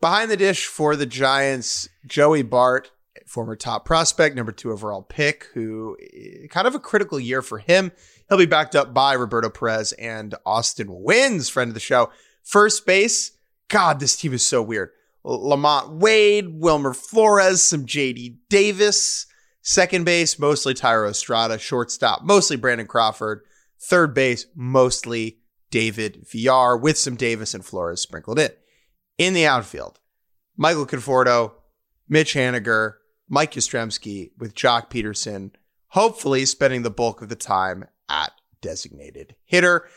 Speaker 2: Behind the dish for the Giants, Joey Bart former top prospect, number two overall pick, who eh, kind of a critical year for him. He'll be backed up by Roberto Perez and Austin Wynns, friend of the show. First base, God, this team is so weird. LaMonte Wade, Wilmer Flores, some JD Davis. Second base, mostly Thairo Estrada. Shortstop, mostly Brandon Crawford. Third base, mostly David Villar, with some Davis and Flores sprinkled in. In the outfield, Michael Conforto, Mitch Haniger, Mike Yastrzemski with Joc Pederson, hopefully spending the bulk of the time at designated hitter.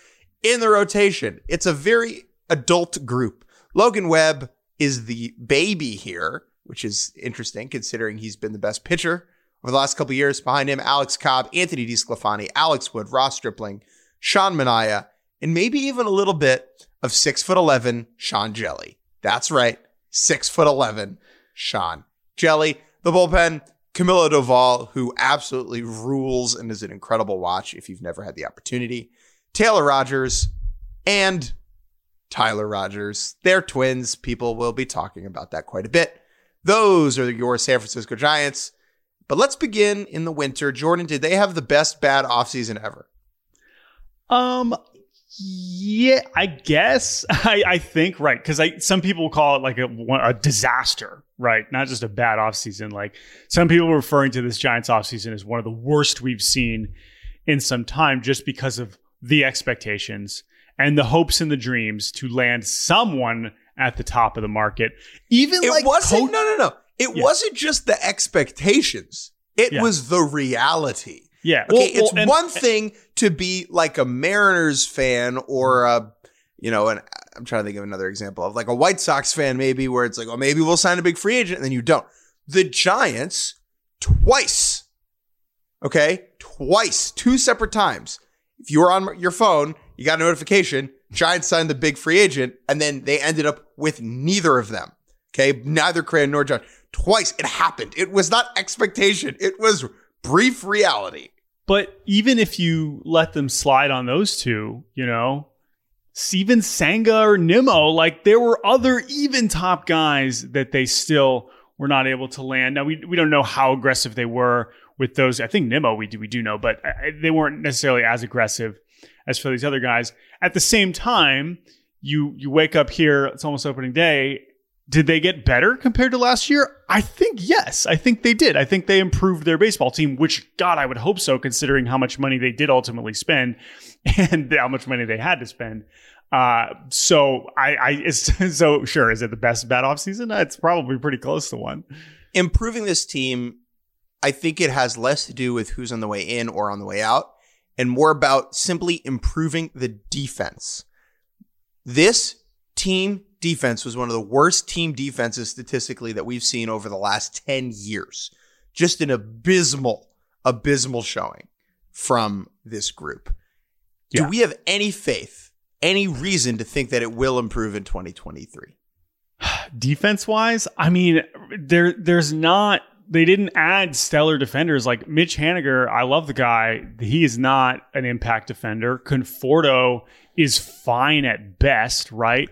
Speaker 2: In the rotation, it's a very adult group. Logan Webb is the baby here, which is interesting considering he's been the best pitcher over the last couple years. Behind him, Alex Cobb, Anthony DeSclafani, Alex Wood, Ross Stripling, Sean Manaea, and maybe even a little bit of six foot eleven Sean Hjelle. That's right, six foot eleven Sean Hjelle. The bullpen, Camilo Doval, who absolutely rules and is an incredible watch if you've never had the opportunity. Taylor Rogers and Tyler Rogers. They're twins. People will be talking about that quite a bit. Those are your San Francisco Giants. But let's begin in the winter. Jordan, did they have the best bad offseason ever?
Speaker 3: Um, yeah, I guess. I, I think right because I some people call it like a, a disaster, right? Not just a bad offseason. Like some people referring to this Giants offseason as one of the worst we've seen in some time, just because of the expectations and the hopes and the dreams to land someone at the top of the market. Even
Speaker 2: it
Speaker 3: like
Speaker 2: wasn't. no, no, no. It yeah. wasn't just the expectations. It yeah. was the reality.
Speaker 3: Yeah.
Speaker 2: Okay. Well, it's well, and, one thing to be like a Mariners fan or a, you know, an, I'm trying to think of another example of like a White Sox fan, maybe where it's like, oh, maybe we'll sign a big free agent and then you don't. The Giants twice. Okay. Twice, two separate times. If you were on your phone, you got a notification, Giants signed the big free agent, and then they ended up with neither of them. Okay. Neither Crayon nor John. twice. It happened. It was not expectation. It was brief reality.
Speaker 3: But even if you let them slide on those two, you know, Steven Sanga or Nimmo, like there were other even top guys that they still were not able to land. Now we we don't know how aggressive they were with those. I think Nimmo we do we do know, but uh, uh, they weren't necessarily as aggressive as for these other guys. At the same time, you you wake up here, it's almost opening day. Did they get better compared to last year? I think yes. I think they did. I think they improved their baseball team, which God, I would hope so, considering how much money they did ultimately spend and how much money they had to spend. Uh, so I, I so sure. Is it the best bat off season? It's probably pretty close to one.
Speaker 2: Improving this team, I think it has less to do with who's on the way in or on the way out, and more about simply improving the defense. This team defense was one of the worst team defenses statistically that we've seen over the last 10 years. Just an abysmal, abysmal showing from this group. Yeah. Do we have any faith, any reason to think that it will improve in 2023?
Speaker 3: Defense wise, I mean, there there's not they didn't add stellar defenders like Mitch Haniger. I love the guy. He is not an impact defender. Conforto is fine at best, right?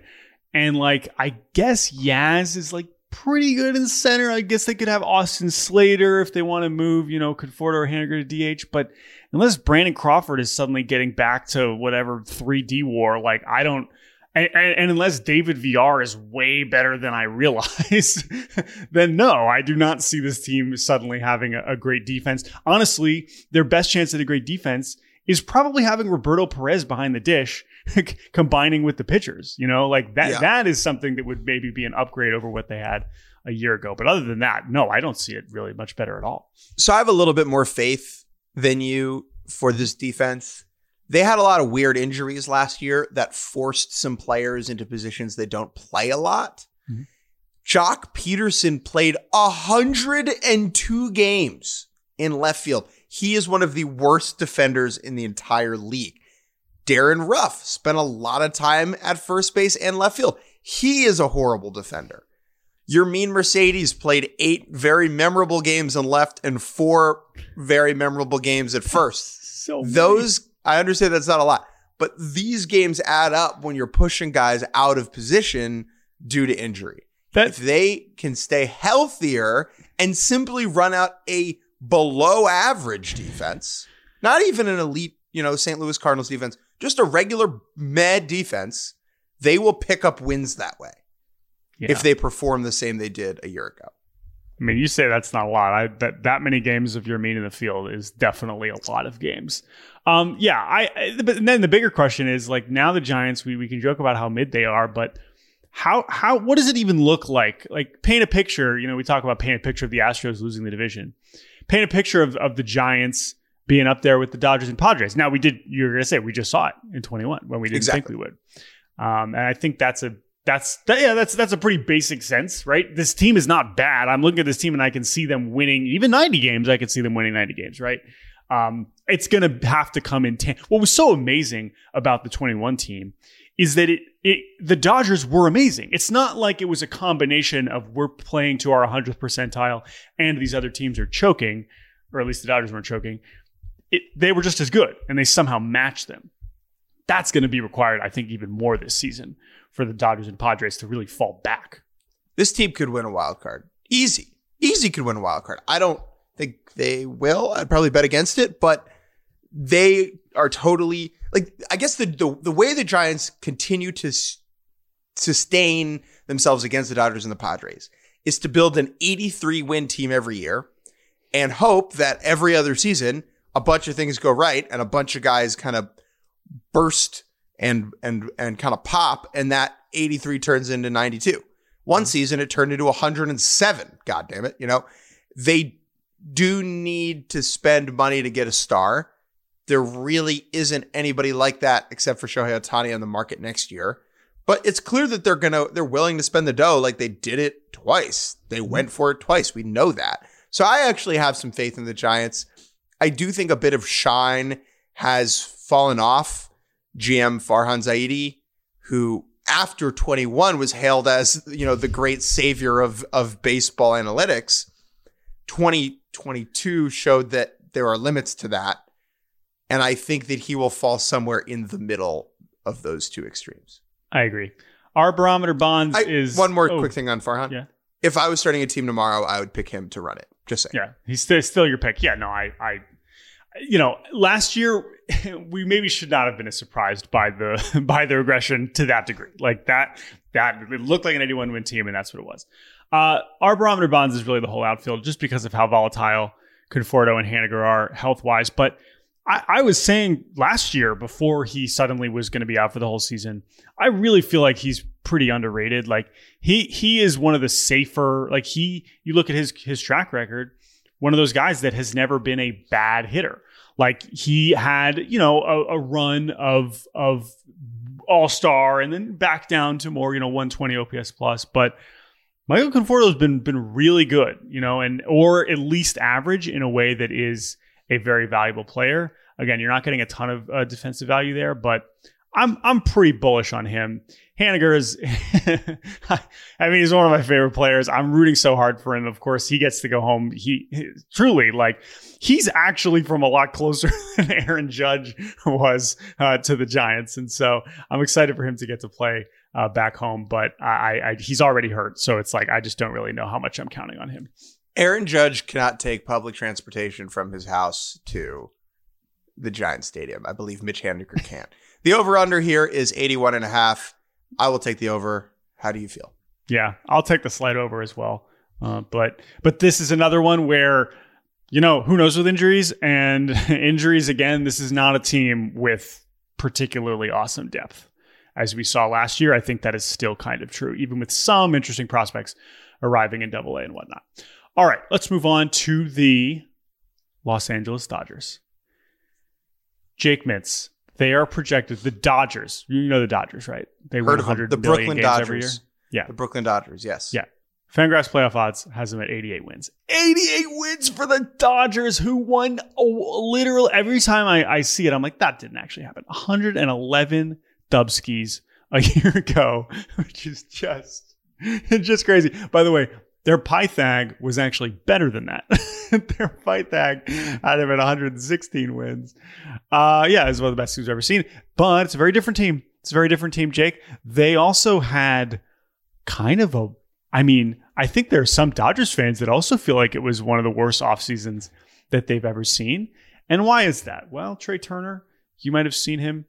Speaker 3: And like, I guess Yaz is like pretty good in center. I guess they could have Austin Slater if they want to move, you know, Conforto or Haniger to DH. But unless Brandon Crawford is suddenly getting back to whatever 3D war, like, I don't. And, and, unless David Villar is way better than I realized, then no, I do not see this team suddenly having a, a, great defense. Honestly, their best chance at a great defense is probably having Roberto Perez behind the dish, combining with the pitchers. You know, like that. Yeah. That is something that would maybe be an upgrade over what they had a year ago. But other than that, no, I don't see it really much better at all.
Speaker 2: So I have a little bit more faith than you for this defense. They had a lot of weird injuries last year that forced some players into positions they don't play a lot. Mm-hmm. Joc Pederson played 102 games in left field. He is one of the worst defenders in the entire league. Darin Ruf spent a lot of time at first base and left field. He is a horrible defender. Yermin Mercedes played eight very memorable games in left and four very memorable games at first.
Speaker 3: so
Speaker 2: those I understand that's not a lot, but these games add up when you're pushing guys out of position due to injury. That- if they can stay healthier and simply run out a below average defense, not even an elite, you know, St. Louis Cardinals defense, just a regular med defense, they will pick up wins that way yeah. if they perform the same they did a year ago.
Speaker 3: I mean, you say that's not a lot. I, that that many games of Yermin in the field is definitely a lot of games. Um, yeah, I, I. But then the bigger question is like now the Giants. We we can joke about how mid they are, but how how what does it even look like? Like paint a picture. You know, we talk about paint a picture of the Astros losing the division. Paint a picture of of the Giants being up there with the Dodgers and Padres. Now we did. You're gonna say we just saw it in 21 when we didn't exactly. think we would. Um, and I think that's a that's that, yeah, that's that's a pretty basic sense, right? This team is not bad. I'm looking at this team and I can see them winning even 90 games. I can see them winning 90 games, right? Um, it's going to have to come in. Ten- what was so amazing about the 21 team is that it, it the Dodgers were amazing. It's not like it was a combination of we're playing to our 100th percentile and these other teams are choking, or at least the Dodgers weren't choking. It, they were just as good, and they somehow matched them. That's going to be required, I think, even more this season for the Dodgers and Padres to really fall back.
Speaker 2: This team could win a wild card. Easy. Easy could win a wild card. I don't think they will. I'd probably bet against it, but they are totally like I guess the the, the way the Giants continue to s- sustain themselves against the Dodgers and the Padres is to build an 83 win team every year and hope that every other season a bunch of things go right and a bunch of guys kind of burst and and and kind of pop, and that 83 turns into 92. One mm-hmm. season it turned into 107. God damn it! You know they do need to spend money to get a star. There really isn't anybody like that except for Shohei Ohtani on the market next year. But it's clear that they're gonna they're willing to spend the dough like they did it twice. They mm-hmm. went for it twice. We know that. So I actually have some faith in the Giants. I do think a bit of shine has fallen off GM Farhan Zaidi, who after 21 was hailed as, you know, the great savior of, of baseball analytics. 2022 showed that there are limits to that. And I think that he will fall somewhere in the middle of those two extremes.
Speaker 3: I agree. Our barometer bonds
Speaker 2: I,
Speaker 3: is
Speaker 2: one more
Speaker 3: oh,
Speaker 2: quick thing on Farhan.
Speaker 3: Yeah.
Speaker 2: If I was starting a team tomorrow, I would pick him to run it. Just saying.
Speaker 3: Yeah, he's still, still your pick. Yeah, no, I, I, you know, last year we maybe should not have been as surprised by the by the regression to that degree. Like that, that it looked like an 81 win team, and that's what it was. Uh, our barometer bonds is really the whole outfield, just because of how volatile Conforto and Haniger are health wise. But I, I was saying last year before he suddenly was going to be out for the whole season, I really feel like he's pretty underrated. Like he he is one of the safer. Like he, you look at his his track record, one of those guys that has never been a bad hitter. Like he had, you know, a, a run of of all star and then back down to more, you know, 120 OPS plus, but. Michael Conforto has been been really good, you know, and or at least average in a way that is a very valuable player. Again, you're not getting a ton of uh, defensive value there, but I'm I'm pretty bullish on him. Haniger is, I mean, he's one of my favorite players. I'm rooting so hard for him. Of course, he gets to go home. He, he truly like he's actually from a lot closer than Aaron Judge was uh, to the Giants, and so I'm excited for him to get to play uh, back home. But I, I, he's already hurt, so it's like I just don't really know how much I'm counting on him.
Speaker 2: Aaron Judge cannot take public transportation from his house to the Giant Stadium. I believe Mitch Haniger can. the over under here is 81 and a half. I will take the over. How do you feel?
Speaker 3: Yeah, I'll take the slight over as well. Uh, but but this is another one where you know who knows with injuries and injuries again. This is not a team with particularly awesome depth, as we saw last year. I think that is still kind of true, even with some interesting prospects arriving in Double A and whatnot. All right, let's move on to the Los Angeles Dodgers. Jake Mintz, they are projected. The Dodgers, you know the Dodgers, right? They
Speaker 2: Heard
Speaker 3: win
Speaker 2: of them.
Speaker 3: 100
Speaker 2: The
Speaker 3: million
Speaker 2: Brooklyn
Speaker 3: games every year.
Speaker 2: Dodgers.
Speaker 3: Yeah,
Speaker 2: The Brooklyn Dodgers, yes.
Speaker 3: yeah. Fangraphs playoff odds has them at 88 wins. 88 wins for the Dodgers, who won oh, literally every time I, I see it. I'm like, that didn't actually happen. 111 Dubskis a year ago, which is just just crazy. By the way, their Pythag was actually better than that. their Pythag had them at 116 wins. Uh, yeah, it's one of the best teams I've ever seen. But it's a very different team. It's a very different team, Jake. They also had kind of a I mean, I think there are some Dodgers fans that also feel like it was one of the worst off seasons that they've ever seen. And why is that? Well, Trea Turner, you might have seen him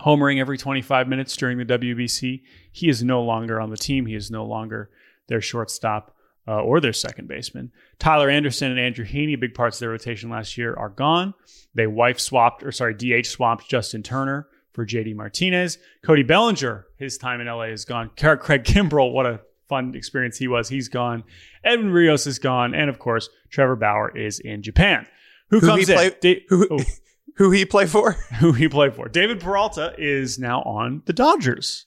Speaker 3: homering every 25 minutes during the WBC. He is no longer on the team. He is no longer their shortstop uh, or their second baseman. Tyler Anderson and Andrew Heaney, big parts of their rotation last year, are gone. They wife swapped, or sorry, DH swapped Justin Turner for JD Martinez. Cody Bellinger, his time in LA is gone. Craig Kimbrel, what a fun experience he was. He's gone. Edwin Rios is gone. And of course, Trevor Bauer is in Japan. Who,
Speaker 2: Who
Speaker 3: comes
Speaker 2: he
Speaker 3: in?
Speaker 2: play-
Speaker 3: Da-
Speaker 2: Who,
Speaker 3: oh,
Speaker 2: who he play for?
Speaker 3: who he played for. David Peralta is now on the Dodgers.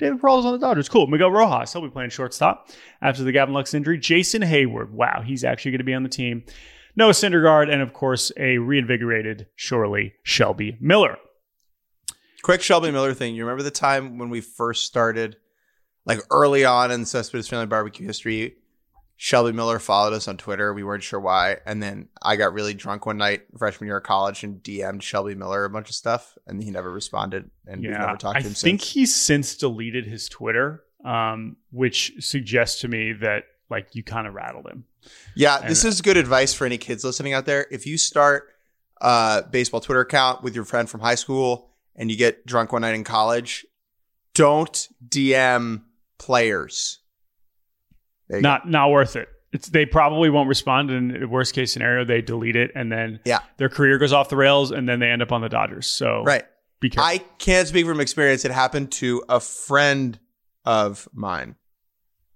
Speaker 3: David Peralta's on the Dodgers. Cool. Miguel Rojas, he'll be playing shortstop after the Gavin Lux injury. Jason Heyward, wow, he's actually going to be on the team. Noah Syndergaard, and of course, a reinvigorated, surely, Shelby Miller.
Speaker 2: Quick Shelby Miller thing. You remember the time when we first started, like early on in Cespedes Family Barbecue history? Shelby Miller followed us on Twitter. We weren't sure why. And then I got really drunk one night, freshman year of college, and DM'd Shelby Miller a bunch of stuff, and he never responded. And we've never talked
Speaker 3: I
Speaker 2: to him
Speaker 3: think
Speaker 2: since.
Speaker 3: he's since deleted his Twitter, um, which suggests to me that like you kind of rattled him.
Speaker 2: Yeah,
Speaker 3: And-
Speaker 2: this is good advice for any kids listening out there. If you start a baseball Twitter account with your friend from high school and you get drunk one night in college, don't DM players. You go.
Speaker 3: Not not worth it. It's they probably won't respond. And worst case scenario, they delete it, and then
Speaker 2: Yeah.
Speaker 3: their career goes off the rails, and then they end up on the Dodgers. So
Speaker 2: Right.
Speaker 3: be careful.
Speaker 2: I can't speak from experience. It happened to a friend of mine.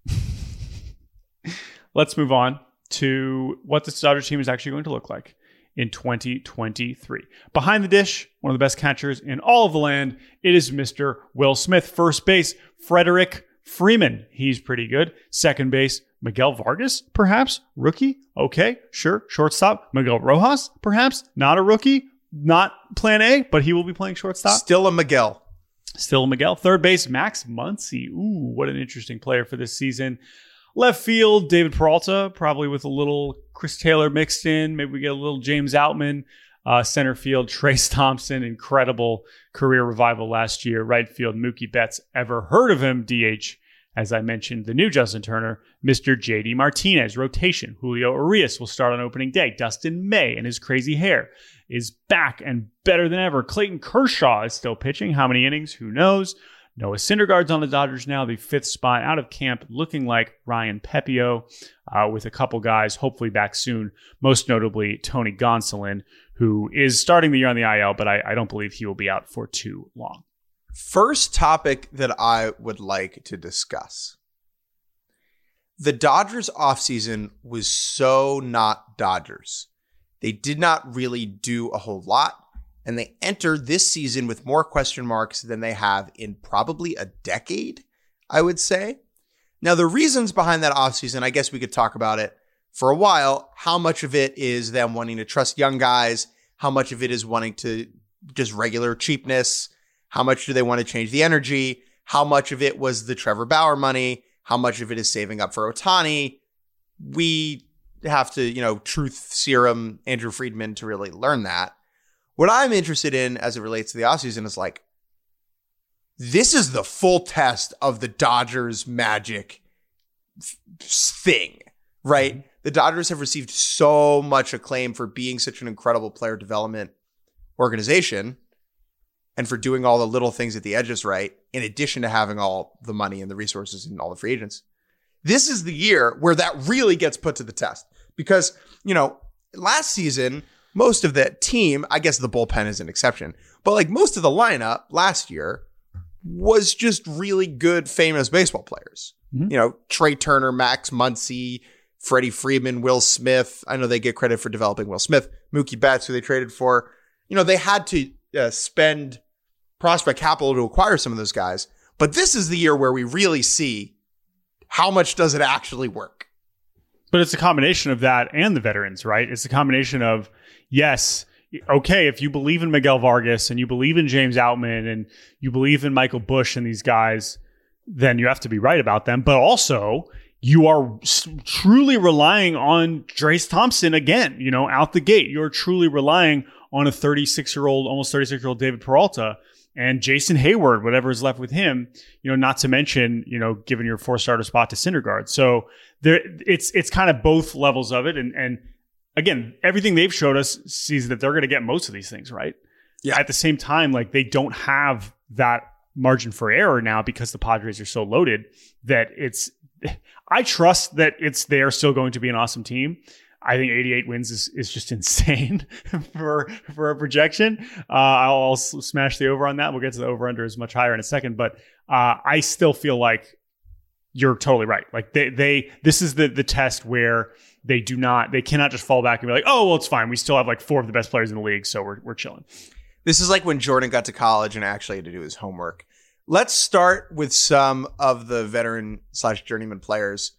Speaker 3: Let's move on to what this Dodgers team is actually going to look like in 2023. Behind the dish, one of the best catchers in all of the land, it is Mr. Will Smith. First base, Frederick Freeman. He's pretty good. Second base, Miguel Vargas, perhaps. Rookie. Okay, sure. Shortstop, Miguel Rojas, perhaps. Not a rookie. Not plan A, but he will be playing shortstop.
Speaker 2: Still a Miguel.
Speaker 3: Still a Miguel. Third base, Max Muncy. Ooh, what an interesting player for this season. Left field, David Peralta, probably with a little Chris Taylor mixed in. Maybe we get a little James Outman. Uh, center field, Trayce Thompson, incredible career revival last year. Right field, Mookie Betts. Ever heard of him? DH, as I mentioned, the new Justin Turner, Mr. JD Martinez. Rotation, Julio Urias will start on opening day. Dustin May and his crazy hair is back and better than ever. Clayton Kershaw is still pitching. How many innings? Who knows? Noah Syndergaard's on the Dodgers now, the fifth spot out of camp, looking like Ryan Pepiot, uh, with a couple guys hopefully back soon, most notably Tony Gonsolin, who is starting the year on the IL, but I, I don't believe he will be out for too long.
Speaker 2: First topic that I would like to discuss. The Dodgers offseason was so not Dodgers. They did not really do a whole lot and they enter this season with more question marks than they have in probably a decade, I would say. Now, the reasons behind that offseason, I guess we could talk about it for a while. How much of it is them wanting to trust young guys? How much of it is wanting to just regular cheapness? How much do they want to change the energy? How much of it was the Trevor Bauer money? How much of it is saving up for Ohtani? We have to, you know, truth serum Andrew Friedman to really learn that. What I'm interested in as it relates to the offseason is like, this is the full test of the Dodgers magic thing, right? Mm-hmm. The Dodgers have received so much acclaim for being such an incredible player development organization and for doing all the little things at the edges right, in addition to having all the money and the resources and all the free agents. This is the year where that really gets put to the test because, you know, last season, most of that team, I guess the bullpen is an exception, but like most of the lineup last year was just really good, famous baseball players. Mm-hmm. You know, Trea Turner, Max Muncy, Freddie Freeman, Will Smith. I know they get credit for developing Will Smith, Mookie Betts, who they traded for. You know, they had to uh, spend prospect capital to acquire some of those guys. But this is the year where we really see how much does it actually work.
Speaker 3: But it's a combination of that and the veterans, right? It's a combination of yes, okay, if you believe in Miguel Vargas and you believe in James Outman and you believe in Michael Busch and these guys, then you have to be right about them. But also, you are truly relying on Trayce Thompson again, you know, out the gate. You're truly relying on a 36 year old, almost 36 year old David Peralta and Jason Heyward, whatever is left with him, you know, not to mention, you know, giving your four starter spot to Syndergaard. So there, it's, it's kind of both levels of it. And, and again, everything they've showed us sees that they're going to get most of these things right. Yeah. At the same time, like they don't have that margin for error now because the Padres are so loaded that it's. I trust that it's they are still going to be an awesome team. I think 88 wins is, is just insane for for a projection. Uh, I'll, I'll, smash the over on that. We'll get to the over under is much higher in a second, but uh, I still feel like you're totally right. Like they they this is the the test where they do not they cannot just fall back and be like, oh well, it's fine. We still have like four of the best players in the league, so we're we're chilling.
Speaker 2: This is like when Jordan got to college and actually had to do his homework. Let's start with some of the veteran slash journeyman players.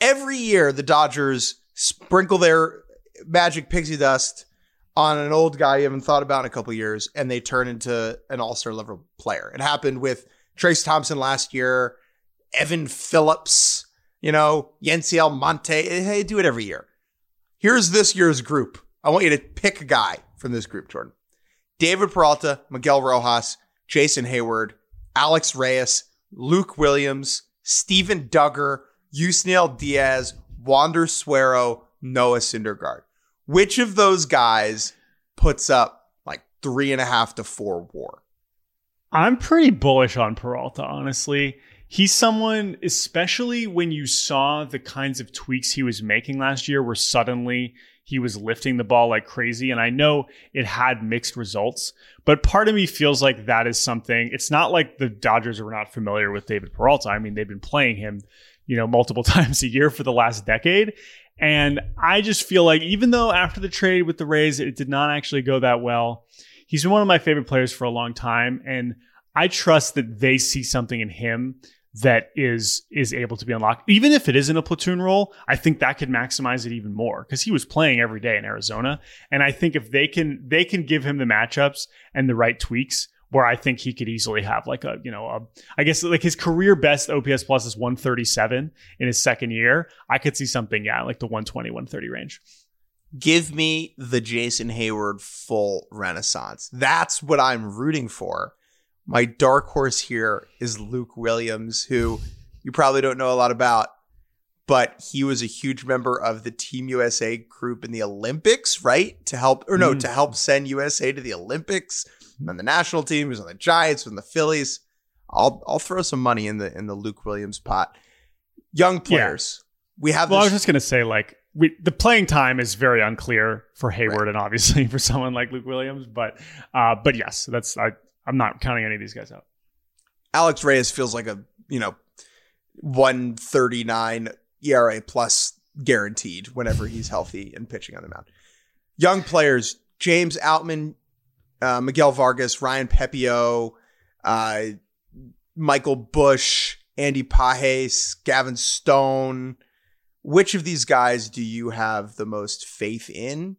Speaker 2: Every year, the Dodgers sprinkle their magic pixie dust on an old guy you haven't thought about in a couple years, and they turn into an all star level player. It happened with Trayce Thompson last year, Evan Phillips you know, Yency Almonte. Hey, do it every year. Here's this year's group. I want you to pick a guy from this group, Jordan. David Peralta, Miguel Rojas, Jason Heyward, Alex Reyes, Luke Williams, Steven Duggar, Yusniel Diaz, Wander Suero, Noah Syndergaard. Which of those guys puts up like three and a half to four war?
Speaker 3: I'm pretty bullish on Peralta, honestly he's someone, especially when you saw the kinds of tweaks he was making last year, where suddenly he was lifting the ball like crazy. And I know it had mixed results, but part of me feels like that is something. It's not like the Dodgers were not familiar with David Peralta. I mean, they've been playing him, you know, multiple times a year for the last decade. And I just feel like even though after the trade with the Rays, it did not actually go that well, he's been one of my favorite players for a long time. And I trust that they see something in him that is is able to be unlocked. Even if it isn't a platoon role, I think that could maximize it even more because he was playing every day in Arizona. And I think if they can they can give him the matchups and the right tweaks where I think he could easily have like a, you know, a, I guess like his career best OPS plus is 137 in his second year. I could see something, yeah, like the 120, 130 range.
Speaker 2: Give me the Jason Heyward full renaissance. That's what I'm rooting for. My dark horse here is Luke Williams, who you probably don't know a lot about, but he was a huge member of the Team USA group in the Olympics, right? To help, or no, mm. to help send USA to the Olympics on the national team, who's on the Giants, on the Phillies. I'll I'll throw some money in the in the Luke Williams pot. Young players. Yeah. We have
Speaker 3: Well, this- I was just gonna say, like, we, the playing time is very unclear for Heyward right. and obviously for someone like Luke Williams, but uh, but yes, that's I, I'm not counting any of these guys out.
Speaker 2: Alex Reyes feels like a you know 139 ERA plus guaranteed whenever he's healthy and pitching on the mound. Young players, James Outman, uh, Miguel Vargas, Ryan Pepiot, uh, Michael Busch, Andy Pages, Gavin Stone. Which of these guys do you have the most faith in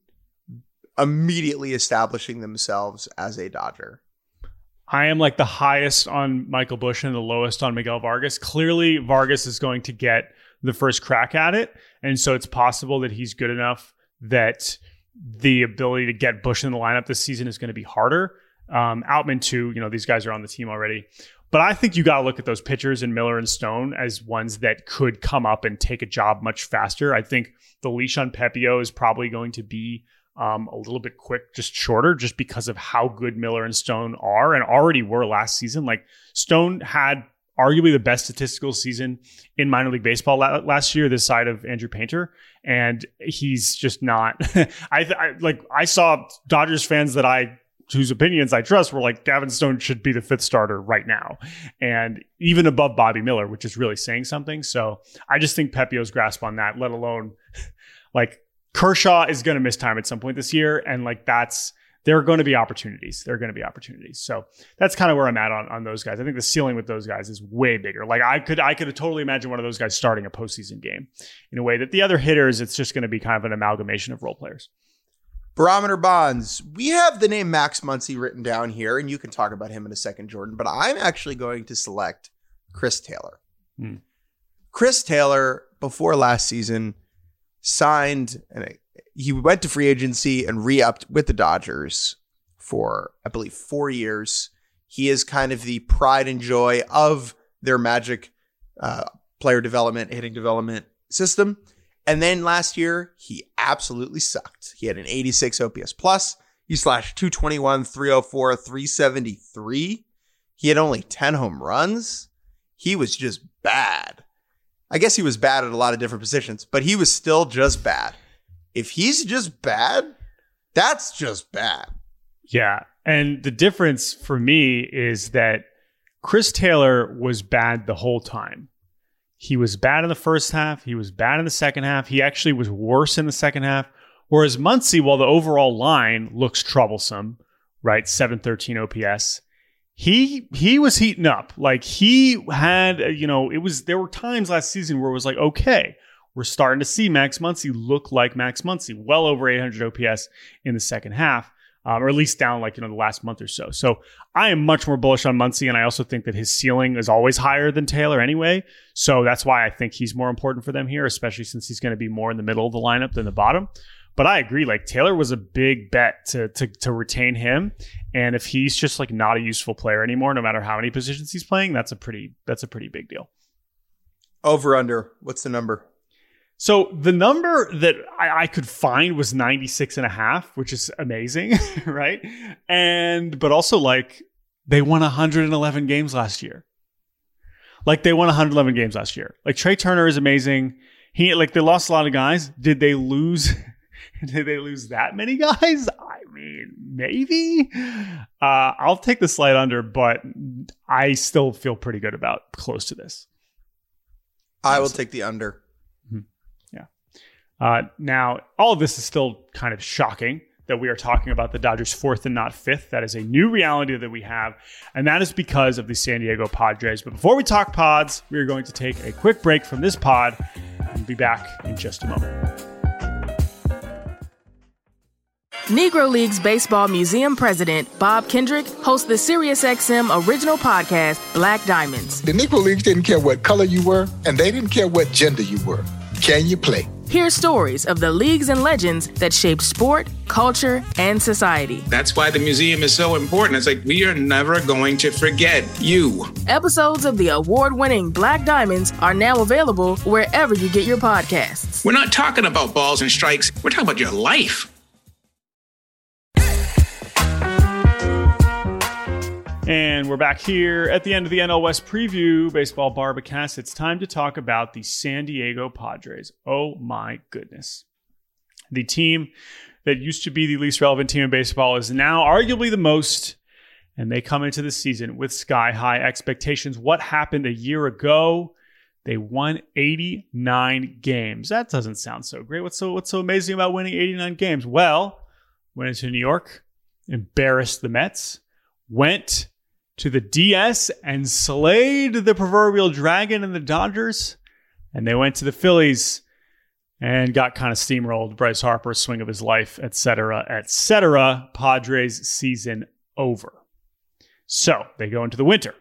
Speaker 2: immediately establishing themselves as a Dodger?
Speaker 3: I am like the highest on Michael Busch and the lowest on Miguel Vargas. Clearly, Vargas is going to get the first crack at it. And so it's possible that he's good enough that the ability to get Busch in the lineup this season is going to be harder. Um, Outman too, you know, these guys are on the team already. But I think you got to look at those pitchers in Miller and Stone as ones that could come up and take a job much faster. I think the leash on Pepiot is probably going to be um, a little bit quick, just shorter, just because of how good Miller and Stone are and already were last season. Like Stone had arguably the best statistical season in minor league baseball la- last year, this side of Andrew Painter, and he's just not. I, I like I saw Dodgers fans that I whose opinions I trust were like Gavin Stone should be the fifth starter right now, and even above Bobby Miller, which is really saying something. So I just think Pepiot's grasp on that, let alone like Kershaw is going to miss time at some point this year, and like that's there are going to be opportunities. There are going to be opportunities. So that's kind of where I'm at on, on those guys. I think the ceiling with those guys is way bigger. Like I could I could totally imagine one of those guys starting a postseason game in a way that the other hitters, it's just going to be kind of an amalgamation of role players.
Speaker 2: Barometer bonds. We have the name Max Muncy written down here, and you can talk about him in a second, Jordan. But I'm actually going to select Chris Taylor. Hmm. Chris Taylor, before last season, signed and he went to free agency and re-upped with the Dodgers for I believe four years. He is kind of the pride and joy of their magic uh, player development, hitting development system. And then last year, he absolutely sucked. He had an 86 OPS plus. He slashed 221, 304, 373. He had only 10 home runs. He was just bad. I guess he was bad at a lot of different positions, but he was still just bad. If he's just bad, that's just bad.
Speaker 3: Yeah. And the difference for me is that Chris Taylor was bad the whole time. He was bad in the first half. He was bad in the second half. He actually was worse in the second half. Whereas Muncy, while the overall line looks troublesome, right? 713 OPS, he he was heating up. Like he had, you know, it was there were times last season where it was like, okay, we're starting to see Max Muncy look like Max Muncy, well over 800 OPS in the second half, um, or at least down like you know the last month or so. So I am much more bullish on Muncy, and I also think that his ceiling is always higher than Taylor anyway. So that's why I think he's more important for them here, especially since he's going to be more in the middle of the lineup than the bottom. But I agree. Like Taylor was a big bet to, to to retain him, and if he's just like not a useful player anymore, no matter how many positions he's playing, that's a pretty that's a pretty big deal.
Speaker 2: Over under. What's the number?
Speaker 3: So the number that I, I, could find was 96 and a half, which is amazing, right? And but also like they won 111 games last year. Like they won 111 games last year. Like Trea Turner is amazing. He like they lost a lot of guys. Did they lose Did they lose that many guys? I mean, maybe. Uh, I'll take the slight under, but I still feel pretty good about close to this.
Speaker 2: I will take the under.
Speaker 3: Mm-hmm. Yeah. Uh, now, all of this is still kind of shocking that we are talking about the Dodgers fourth and not fifth. That is a new reality that we have, and that is because of the San Diego Padres. But before we talk pods, we are going to take a quick break from this pod and be back in just a moment.
Speaker 7: Negro Leagues Baseball Museum President Bob Kendrick hosts the SiriusXM original podcast, Black Diamonds.
Speaker 8: The Negro Leagues didn't care what color you were, and they didn't care what gender you were. Can you play?
Speaker 7: Hear stories of the leagues and legends that shaped sport, culture, and society.
Speaker 9: That's why the museum is so important. It's like we are never going to forget you.
Speaker 7: Episodes of the award winning Black Diamonds are now available wherever you get your podcasts.
Speaker 9: We're not talking about balls and strikes, we're talking about your life.
Speaker 3: And we're back here at the end of the NL West preview, Baseball Bar-B-Cast. It's time to talk about the San Diego Padres. Oh my goodness. The team that used to be the least relevant team in baseball is now arguably the most, and they come into the season with sky high expectations. What happened a year ago? They won 89 games. That doesn't sound so great. What's so what's so amazing about winning 89 games? Well, went into New York, embarrassed the Mets, went to the DS and slayed the proverbial dragon and the Dodgers. And they went to the Phillies and got kind of steamrolled. Bryce Harper, swing of his life, etc., etc. Padres season over. So they go into the winter.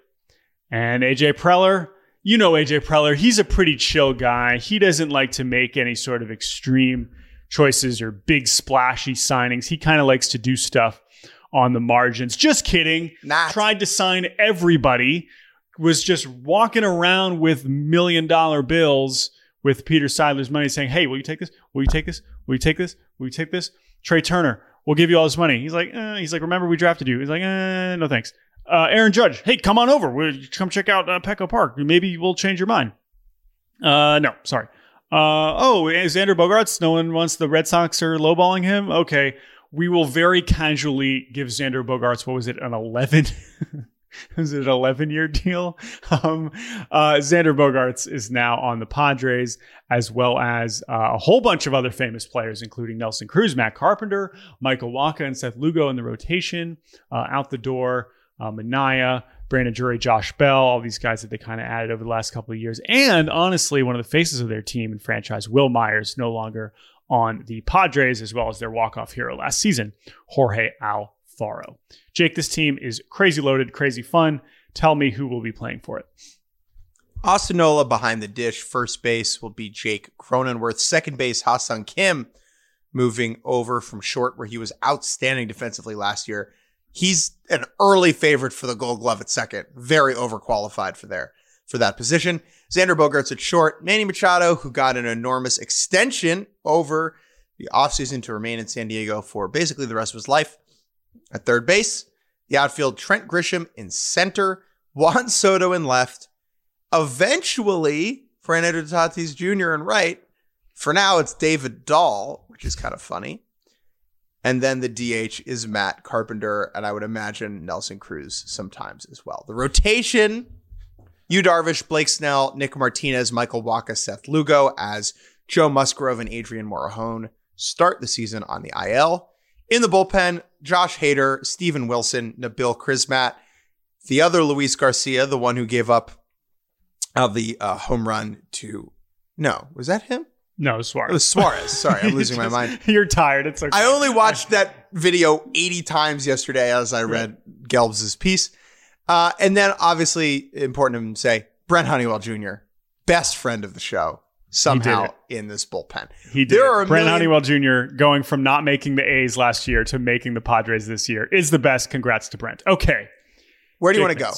Speaker 3: And AJ Preller, you know AJ Preller, he's a pretty chill guy. He doesn't like to make any sort of extreme choices or big splashy signings. He kind of likes to do stuff on the margins. Just kidding. Tried to sign everybody. Was just walking around with million dollar bills with Peter Seidler's money saying, Hey, will you take this? Will you take this? Will you take this? Will you take this? Trea Turner, we'll give you all this money. He's like, eh. he's like, remember we drafted you. He's like, eh, no thanks. Uh, Aaron Judge, hey, come on over. We'll come check out uh, Petco Park. Maybe we'll change your mind. Uh, no, sorry. Uh, oh, Xander Bogaerts. No one wants the Red Sox are lowballing him. Okay, we will very casually give Xander Bogaerts, what was it, an 11? was it an 11 year deal? Um, uh, Xander Bogaerts is now on the Padres, as well as uh, a whole bunch of other famous players, including Nelson Cruz, Matt Carpenter, Michael Wacha, and Seth Lugo in the rotation. Uh, out the door, uh, Manaea, Brandon Drury, Josh Bell, all these guys that they kind of added over the last couple of years. And honestly, one of the faces of their team and franchise, Wil Myers, no longer on the Padres, as well as their walk-off hero last season, Jorge Alfaro. Jake, this team is crazy loaded, crazy fun. Tell me who will be playing for it.
Speaker 2: Austin behind the dish. First base will be Jake Cronenworth. Second base, Ha-Seong Kim, moving over from short, where he was outstanding defensively last year. He's an early favorite for the Gold Glove at second. Very overqualified for there for that position. Xander Bogaerts at short. Manny Machado, who got an enormous extension over the offseason to remain in San Diego for basically the rest of his life. At third base, the outfield, Trent Grisham in center, Juan Soto in left. Eventually, Fernando Tatis Jr. in right. For now, it's David Dahl, which is kind of funny. And then the DH is Matt Carpenter, and I would imagine Nelson Cruz sometimes as well. The rotation Yu Darvish, Blake Snell, Nick Martinez, Michael Wacha, Seth Lugo as Joe Musgrove and Adrian Morejon start the season on the IL. In the bullpen, Josh Hader, Steven Wilson, Nabil Crismatt, the other Luis Garcia, the one who gave up uh, the uh, home run to. No, was that him?
Speaker 3: No, Suarez.
Speaker 2: It was Suarez. Sorry, I'm losing my mind.
Speaker 3: You're tired. It's okay.
Speaker 2: I only watched that video 80 times yesterday as I read Gelbs' piece. Uh, and then obviously important to say, Brent Honeywell Jr., best friend of the show, somehow in this bullpen.
Speaker 3: He did.
Speaker 2: There are
Speaker 3: Brent
Speaker 2: million-
Speaker 3: Honeywell Jr. going from not making the A's last year to making the Padres this year is the best. Congrats to Brent. Okay.
Speaker 2: Where do you want to go?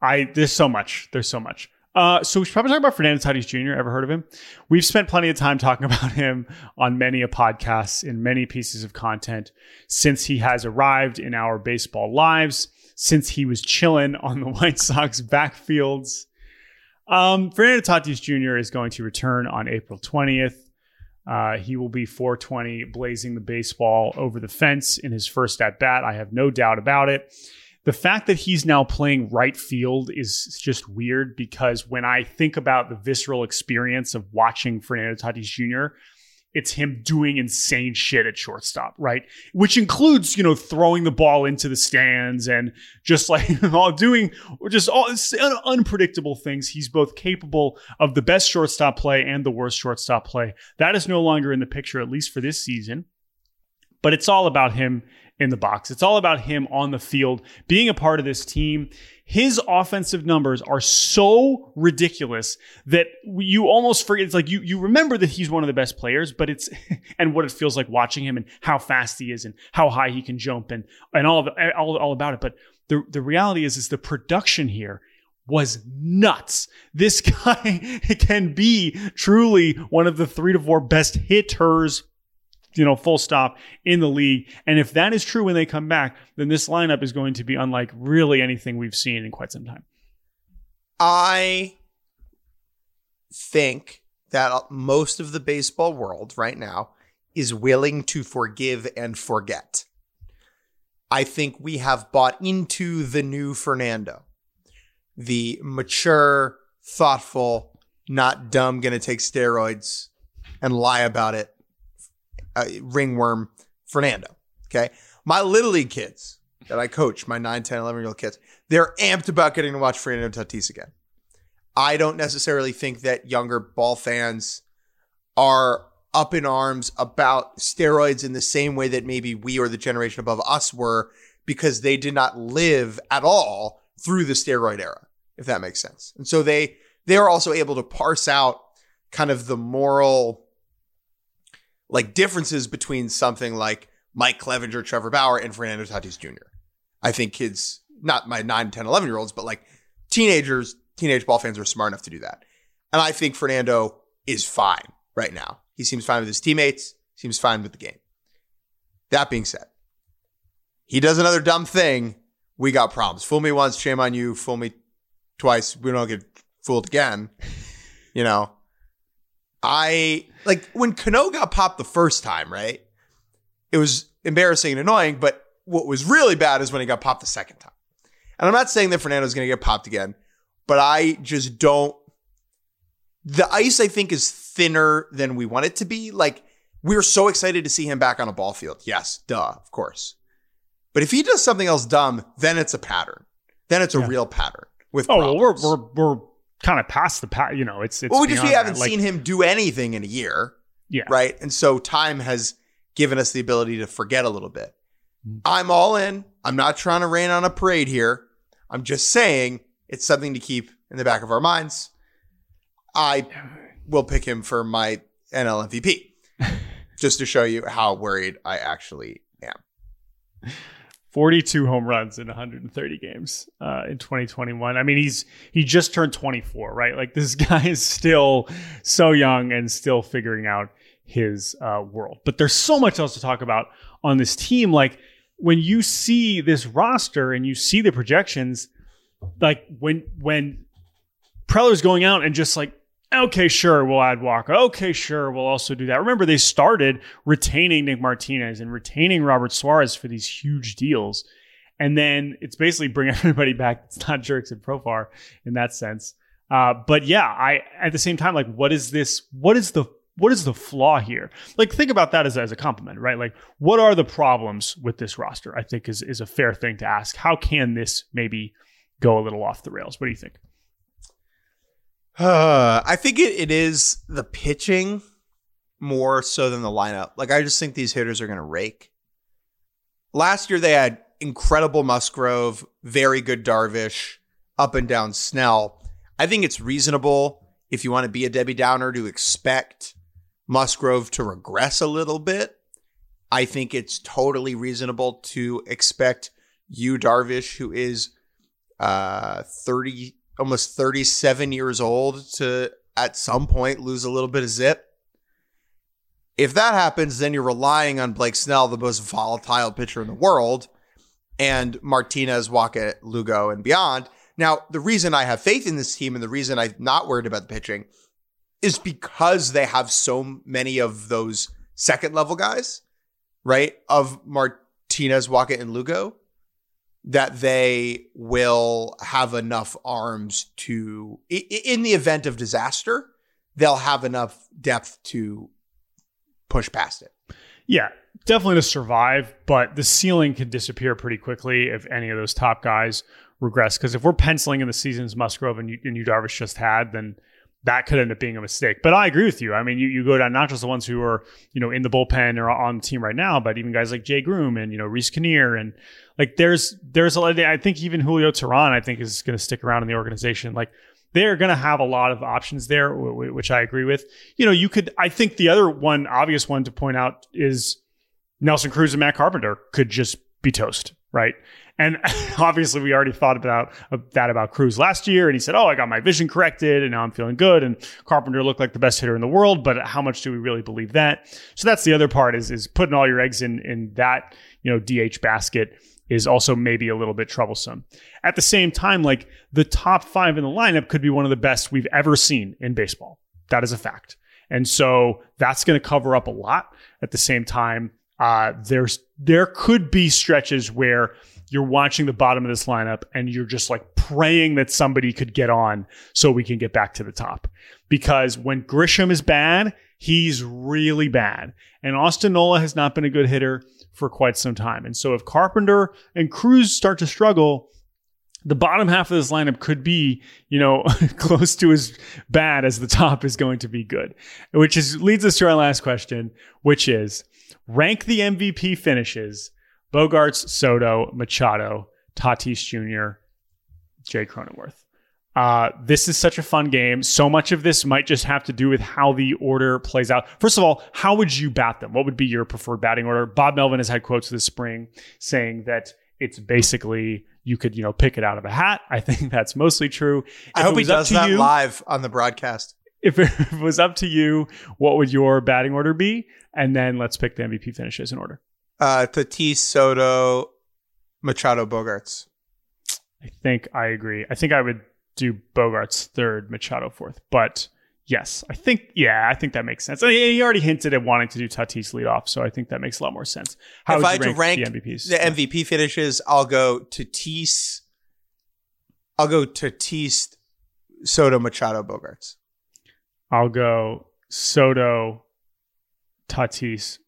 Speaker 3: I there's so much. There's so much. Uh, so we should probably talk about Fernando Tatis Jr. Ever heard of him? We've spent plenty of time talking about him on many a podcast in many pieces of content since he has arrived in our baseball lives. Since he was chilling on the White Sox backfields. Um, Fernando Tatis Jr. is going to return on April 20th. Uh, he will be 420 blazing the baseball over the fence in his first at bat. I have no doubt about it. The fact that he's now playing right field is just weird because when I think about the visceral experience of watching Fernando Tatis Jr., it's him doing insane shit at shortstop, right? Which includes, you know, throwing the ball into the stands and just like all doing just all unpredictable things. He's both capable of the best shortstop play and the worst shortstop play. That is no longer in the picture, at least for this season. but it's all about him in the box. It's all about him on the field, being a part of this team. His offensive numbers are so ridiculous that you almost forget. It's like you you remember that he's one of the best players, but it's and what it feels like watching him and how fast he is and how high he can jump and and all of all, all about it. But the the reality is is the production here was nuts. This guy can be truly one of the three to four best hitters you know, full stop in the league. And if that is true when they come back, then this lineup is going to be unlike really anything we've seen in quite some time.
Speaker 2: I think that most of the baseball world right now is willing to forgive and forget. I think we have bought into the new Fernando, the mature, thoughtful, not dumb, gonna take steroids and lie about it uh, ringworm Fernando. Okay. My little league kids that I coach, my 9, 10, 11 year old kids, they're amped about getting to watch Fernando Tatis again. I don't necessarily think that younger ball fans are up in arms about steroids in the same way that maybe we or the generation above us were because they did not live at all through the steroid era, if that makes sense. And so they they are also able to parse out kind of the moral like differences between something like Mike Clevinger, Trevor Bauer, and Fernando Tatis Jr. I think kids, not my 9, 10, 11 year olds, but like teenagers, teenage ball fans are smart enough to do that. And I think Fernando is fine right now. He seems fine with his teammates, seems fine with the game. That being said, he does another dumb thing. We got problems. Fool me once, shame on you. Fool me twice, we don't get fooled again. You know, I like when Cano got popped the first time, right? It was embarrassing and annoying, but what was really bad is when he got popped the second time. And I'm not saying that Fernando's going to get popped again, but I just don't. The ice, I think, is thinner than we want it to be. Like, we're so excited to see him back on a ball field. Yes, duh, of course. But if he does something else dumb, then it's a pattern. Then it's a yeah. real pattern with.
Speaker 3: Oh, well, we're, we're, we're kind of past the pat. You know, it's it's.
Speaker 2: Well, we just we haven't like, seen him do anything in a year.
Speaker 3: Yeah.
Speaker 2: Right, and so time has given us the ability to forget a little bit. Mm-hmm. I'm all in. I'm not trying to rain on a parade here. I'm just saying it's something to keep in the back of our minds. I will pick him for my NL MVP just to show you how worried I actually am.
Speaker 3: 42 home runs in 130 games uh, in 2021. I mean, he's he just turned 24, right? Like this guy is still so young and still figuring out his uh, world. But there's so much else to talk about on this team. Like when you see this roster and you see the projections, like when when Preller's going out and just like okay, sure, we'll add Walker. Okay, sure, we'll also do that. Remember, they started retaining Nick Martinez and retaining Robert Suarez for these huge deals. And then it's basically bring everybody back. It's not Jurickson Profar in that sense. Uh, but yeah, I at the same time, like, what is this? What is the what is the flaw here? Like, think about that as, as a compliment, right? Like, what are the problems with this roster? I think is is a fair thing to ask. How can this maybe go a little off the rails? What do you think?
Speaker 2: Uh, I think it, it is the pitching more so than the lineup. Like I just think these hitters are going to rake. Last year they had incredible Musgrove, very good Darvish, up and down Snell. I think it's reasonable if you want to be a Debbie Downer to expect Musgrove to regress a little bit. I think it's totally reasonable to expect Yu Darvish, who is uh 30 almost 37 years old to at some point lose a little bit of zip. If that happens, then you're relying on Blake Snell, the most volatile pitcher in the world, and Martinez, Wacha, Lugo, and beyond. Now, the reason I have faith in this team and the reason I'm not worried about the pitching is because they have so many of those second level guys, right? Of Martinez, Wacha, and Lugo that they will have enough arms to, in the event of disaster, they'll have enough depth to push past it.
Speaker 3: Yeah, definitely to survive, but the ceiling can disappear pretty quickly if any of those top guys regress. Because if we're penciling in the seasons Musgrove and you, and Yu Darvish just had, then that could end up being a mistake. But I agree with you. I mean, you, you go down not just the ones who are, you know, in the bullpen or on the team right now, but even guys like Jay Groome and, you know, Reiss Knehr. and like there's there's a lot I think even Julio Teheran, I think, is gonna stick around in the organization. Like they're going to have a lot of options there, which I agree with. You know, you could, I think the other one, obvious one to point out is Nelson Cruz and Matt Carpenter could just be toast, right? And obviously, we already thought about uh, that about Cruz last year, and he said, "Oh, I got my vision corrected, and now I'm feeling good." And Carpenter looked like the best hitter in the world, but how much do we really believe that? So that's the other part is is putting all your eggs in in that you know DH basket is also maybe a little bit troublesome. At the same time, like the top five in the lineup could be one of the best we've ever seen in baseball. That is a fact. And so that's going to cover up a lot. At the same time, uh, there's there could be stretches where you're watching the bottom of this lineup and you're just like praying that somebody could get on so we can get back to the top. Because when Grisham is bad, he's really bad. And Austin Nola has not been a good hitter for quite some time. And so if Carpenter and Cruz start to struggle, the bottom half of this lineup could be, you know, close to as bad as the top is going to be good. Which is leads us to our last question, which is rank the MVP finishes Bogaerts, Soto, Machado, Tatis Jr., Jay Cronenworth. Uh, this is such a fun game. So much of this might just have to do with how the order plays out. First of all, how would you bat them? What would be your preferred batting order? Bob Melvin has had quotes this spring saying that it's basically you could you know pick it out of a hat. I think that's mostly true. If
Speaker 2: I hope he does that you, live on the broadcast.
Speaker 3: If it was up to you, what would your batting order be? And then let's pick the MVP finishes in order.
Speaker 2: Uh, Tatis, Soto, Machado, Bogaerts.
Speaker 3: I think I agree. I think I would do Bogaerts third, Machado fourth. But yes, I think yeah, I think that makes sense. I mean, he already hinted at wanting to do Tatis lead off, so I think that makes a lot more sense.
Speaker 2: How if I had to rank the MVPs, the MVP finishes, I'll go Tatis. I'll go Tatis, Soto, Machado, Bogaerts.
Speaker 3: I'll go Soto, Tatis,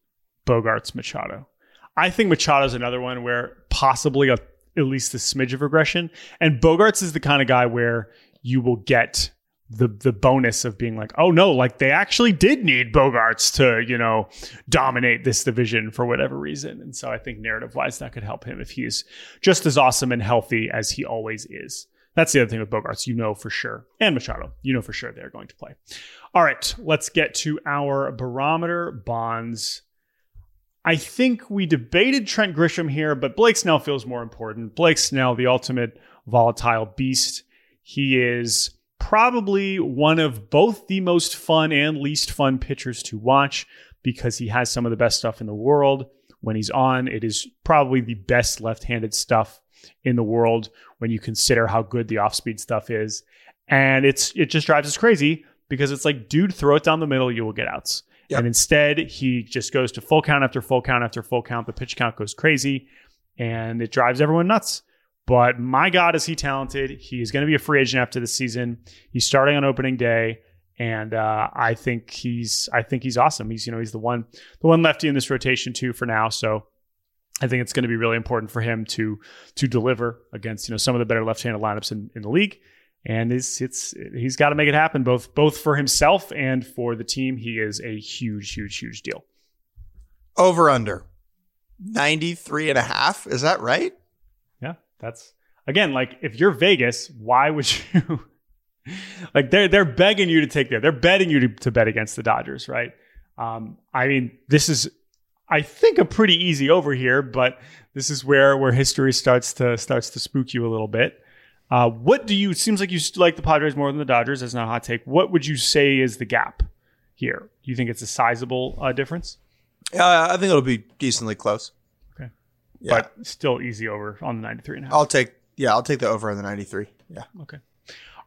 Speaker 3: Bogaerts, Machado. I think Machado's another one where possibly a, at least a smidge of regression. And Bogaerts is the kind of guy where you will get the the bonus of being like, oh no, like they actually did need Bogaerts to, you know, dominate this division for whatever reason. And so I think narrative wise that could help him if he's just as awesome and healthy as he always is. That's the other thing with Bogaerts, you know for sure. And Machado, you know for sure they're going to play. All right, let's get to our barometer bonds I think we debated Trent Grisham here, but Blake Snell feels more important. Blake Snell, the ultimate volatile beast. He is probably one of both the most fun and least fun pitchers to watch because he has some of the best stuff in the world. When he's on, it is probably the best left handed stuff in the world when you consider how good the off speed stuff is. And it's it just drives us crazy because it's like, dude, throw it down the middle, you will get outs. Yep. And instead, he just goes to full count after full count after full count. The pitch count goes crazy and it drives everyone nuts. But my God, is he talented? He is going to be a free agent after the season. He's starting on opening day. And uh, I think he's I think he's awesome. He's you know he's the one the one lefty in this rotation too for now. So I think it's going to be really important for him to to deliver against you know some of the better left-handed lineups in, in the league and it's it's he's got to make it happen both both for himself and for the team. He is a huge, huge, huge deal.
Speaker 2: Over under 93 and a half. Is that right?
Speaker 3: Yeah, that's again like if you're Vegas, why would you like they're they're begging you to take there. They're betting you to, to bet against the Dodgers, right? Um, I mean, this is I think a pretty easy over here, but this is where where history starts to starts to spook you a little bit. Uh, what do you? Seems like you like the Padres more than the Dodgers. That's not a hot take. What would you say is the gap here? Do you think it's a sizable uh, difference?
Speaker 2: Uh, I think it'll be decently close.
Speaker 3: Okay, yeah. but still easy over on the ninety-three and a half.
Speaker 2: I'll take yeah, I'll take the over on the ninety-three. Yeah.
Speaker 3: Okay.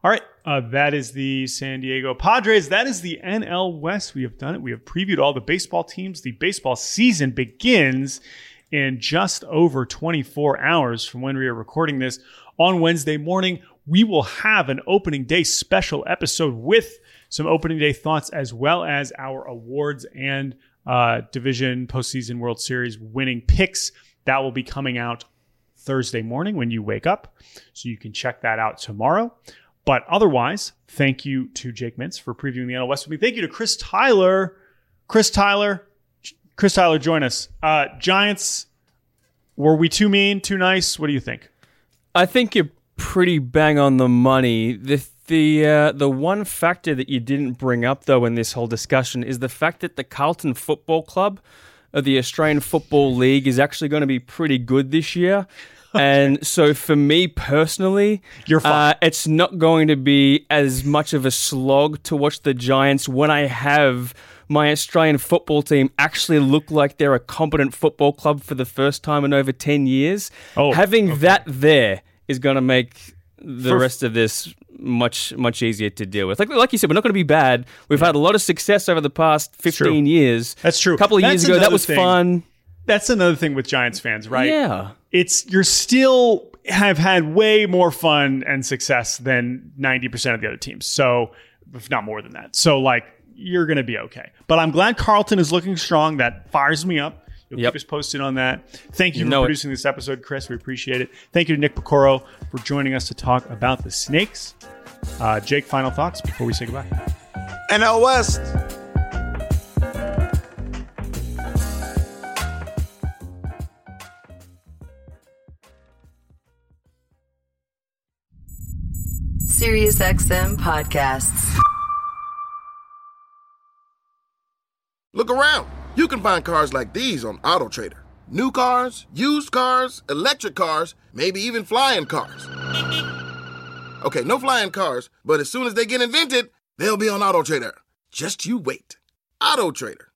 Speaker 3: All right, uh, that is the San Diego Padres. That is the NL West. We have done it. We have previewed all the baseball teams. The baseball season begins in just over 24 hours from when we are recording this on Wednesday morning. We will have an opening day special episode with some opening day thoughts as well as our awards and uh, division postseason World Series winning picks. That will be coming out Thursday morning when you wake up. So you can check that out tomorrow. But otherwise, thank you to Jake Mintz for previewing the NL West with me. Thank you to Chris Tyler. Chris Tyler, Chris Tyler, join us. Uh, Giants, were we too mean, too nice? What do you think?
Speaker 10: I think you're pretty bang on the money. The the uh, the one factor that you didn't bring up though in this whole discussion is the fact that the Carlton Football Club of the Australian Football League is actually going to be pretty good this year. And so, for me personally,
Speaker 3: You're fine.
Speaker 10: Uh, it's not going to be as much of a slog to watch the Giants when I have my Australian football team actually look like they're a competent football club for the first time in over 10 years.
Speaker 3: Oh,
Speaker 10: Having that there is going to make the
Speaker 3: For-
Speaker 10: rest of this much much easier to deal with. Like like you said, we're not going to be bad. We've had a lot of success over the past 15 years.
Speaker 3: That's true.
Speaker 10: A couple of
Speaker 3: That's
Speaker 10: years ago, that was
Speaker 3: thing.
Speaker 10: fun.
Speaker 3: That's another thing with Giants fans, right?
Speaker 10: Yeah.
Speaker 3: It's you're still have had way more fun and success than 90% of the other teams. So, if not more than that. So, like, you're going to be okay. But I'm glad Carlton is looking strong. That fires me up. You'll
Speaker 10: Yep.
Speaker 3: keep us posted on that. Thank you,
Speaker 10: You
Speaker 3: for
Speaker 10: know it.
Speaker 3: producing this episode, Chris. We appreciate it. Thank you to Nick Piecoro for joining us to talk about the snakes. Uh, Jake, final thoughts before we say goodbye.
Speaker 2: NL West.
Speaker 11: SiriusXM podcasts.
Speaker 12: Look around. You can find cars like these on AutoTrader. New cars, used cars, electric cars, maybe even flying cars. Okay, no flying cars, but as soon as they get invented, they'll be on AutoTrader. Just you wait. AutoTrader.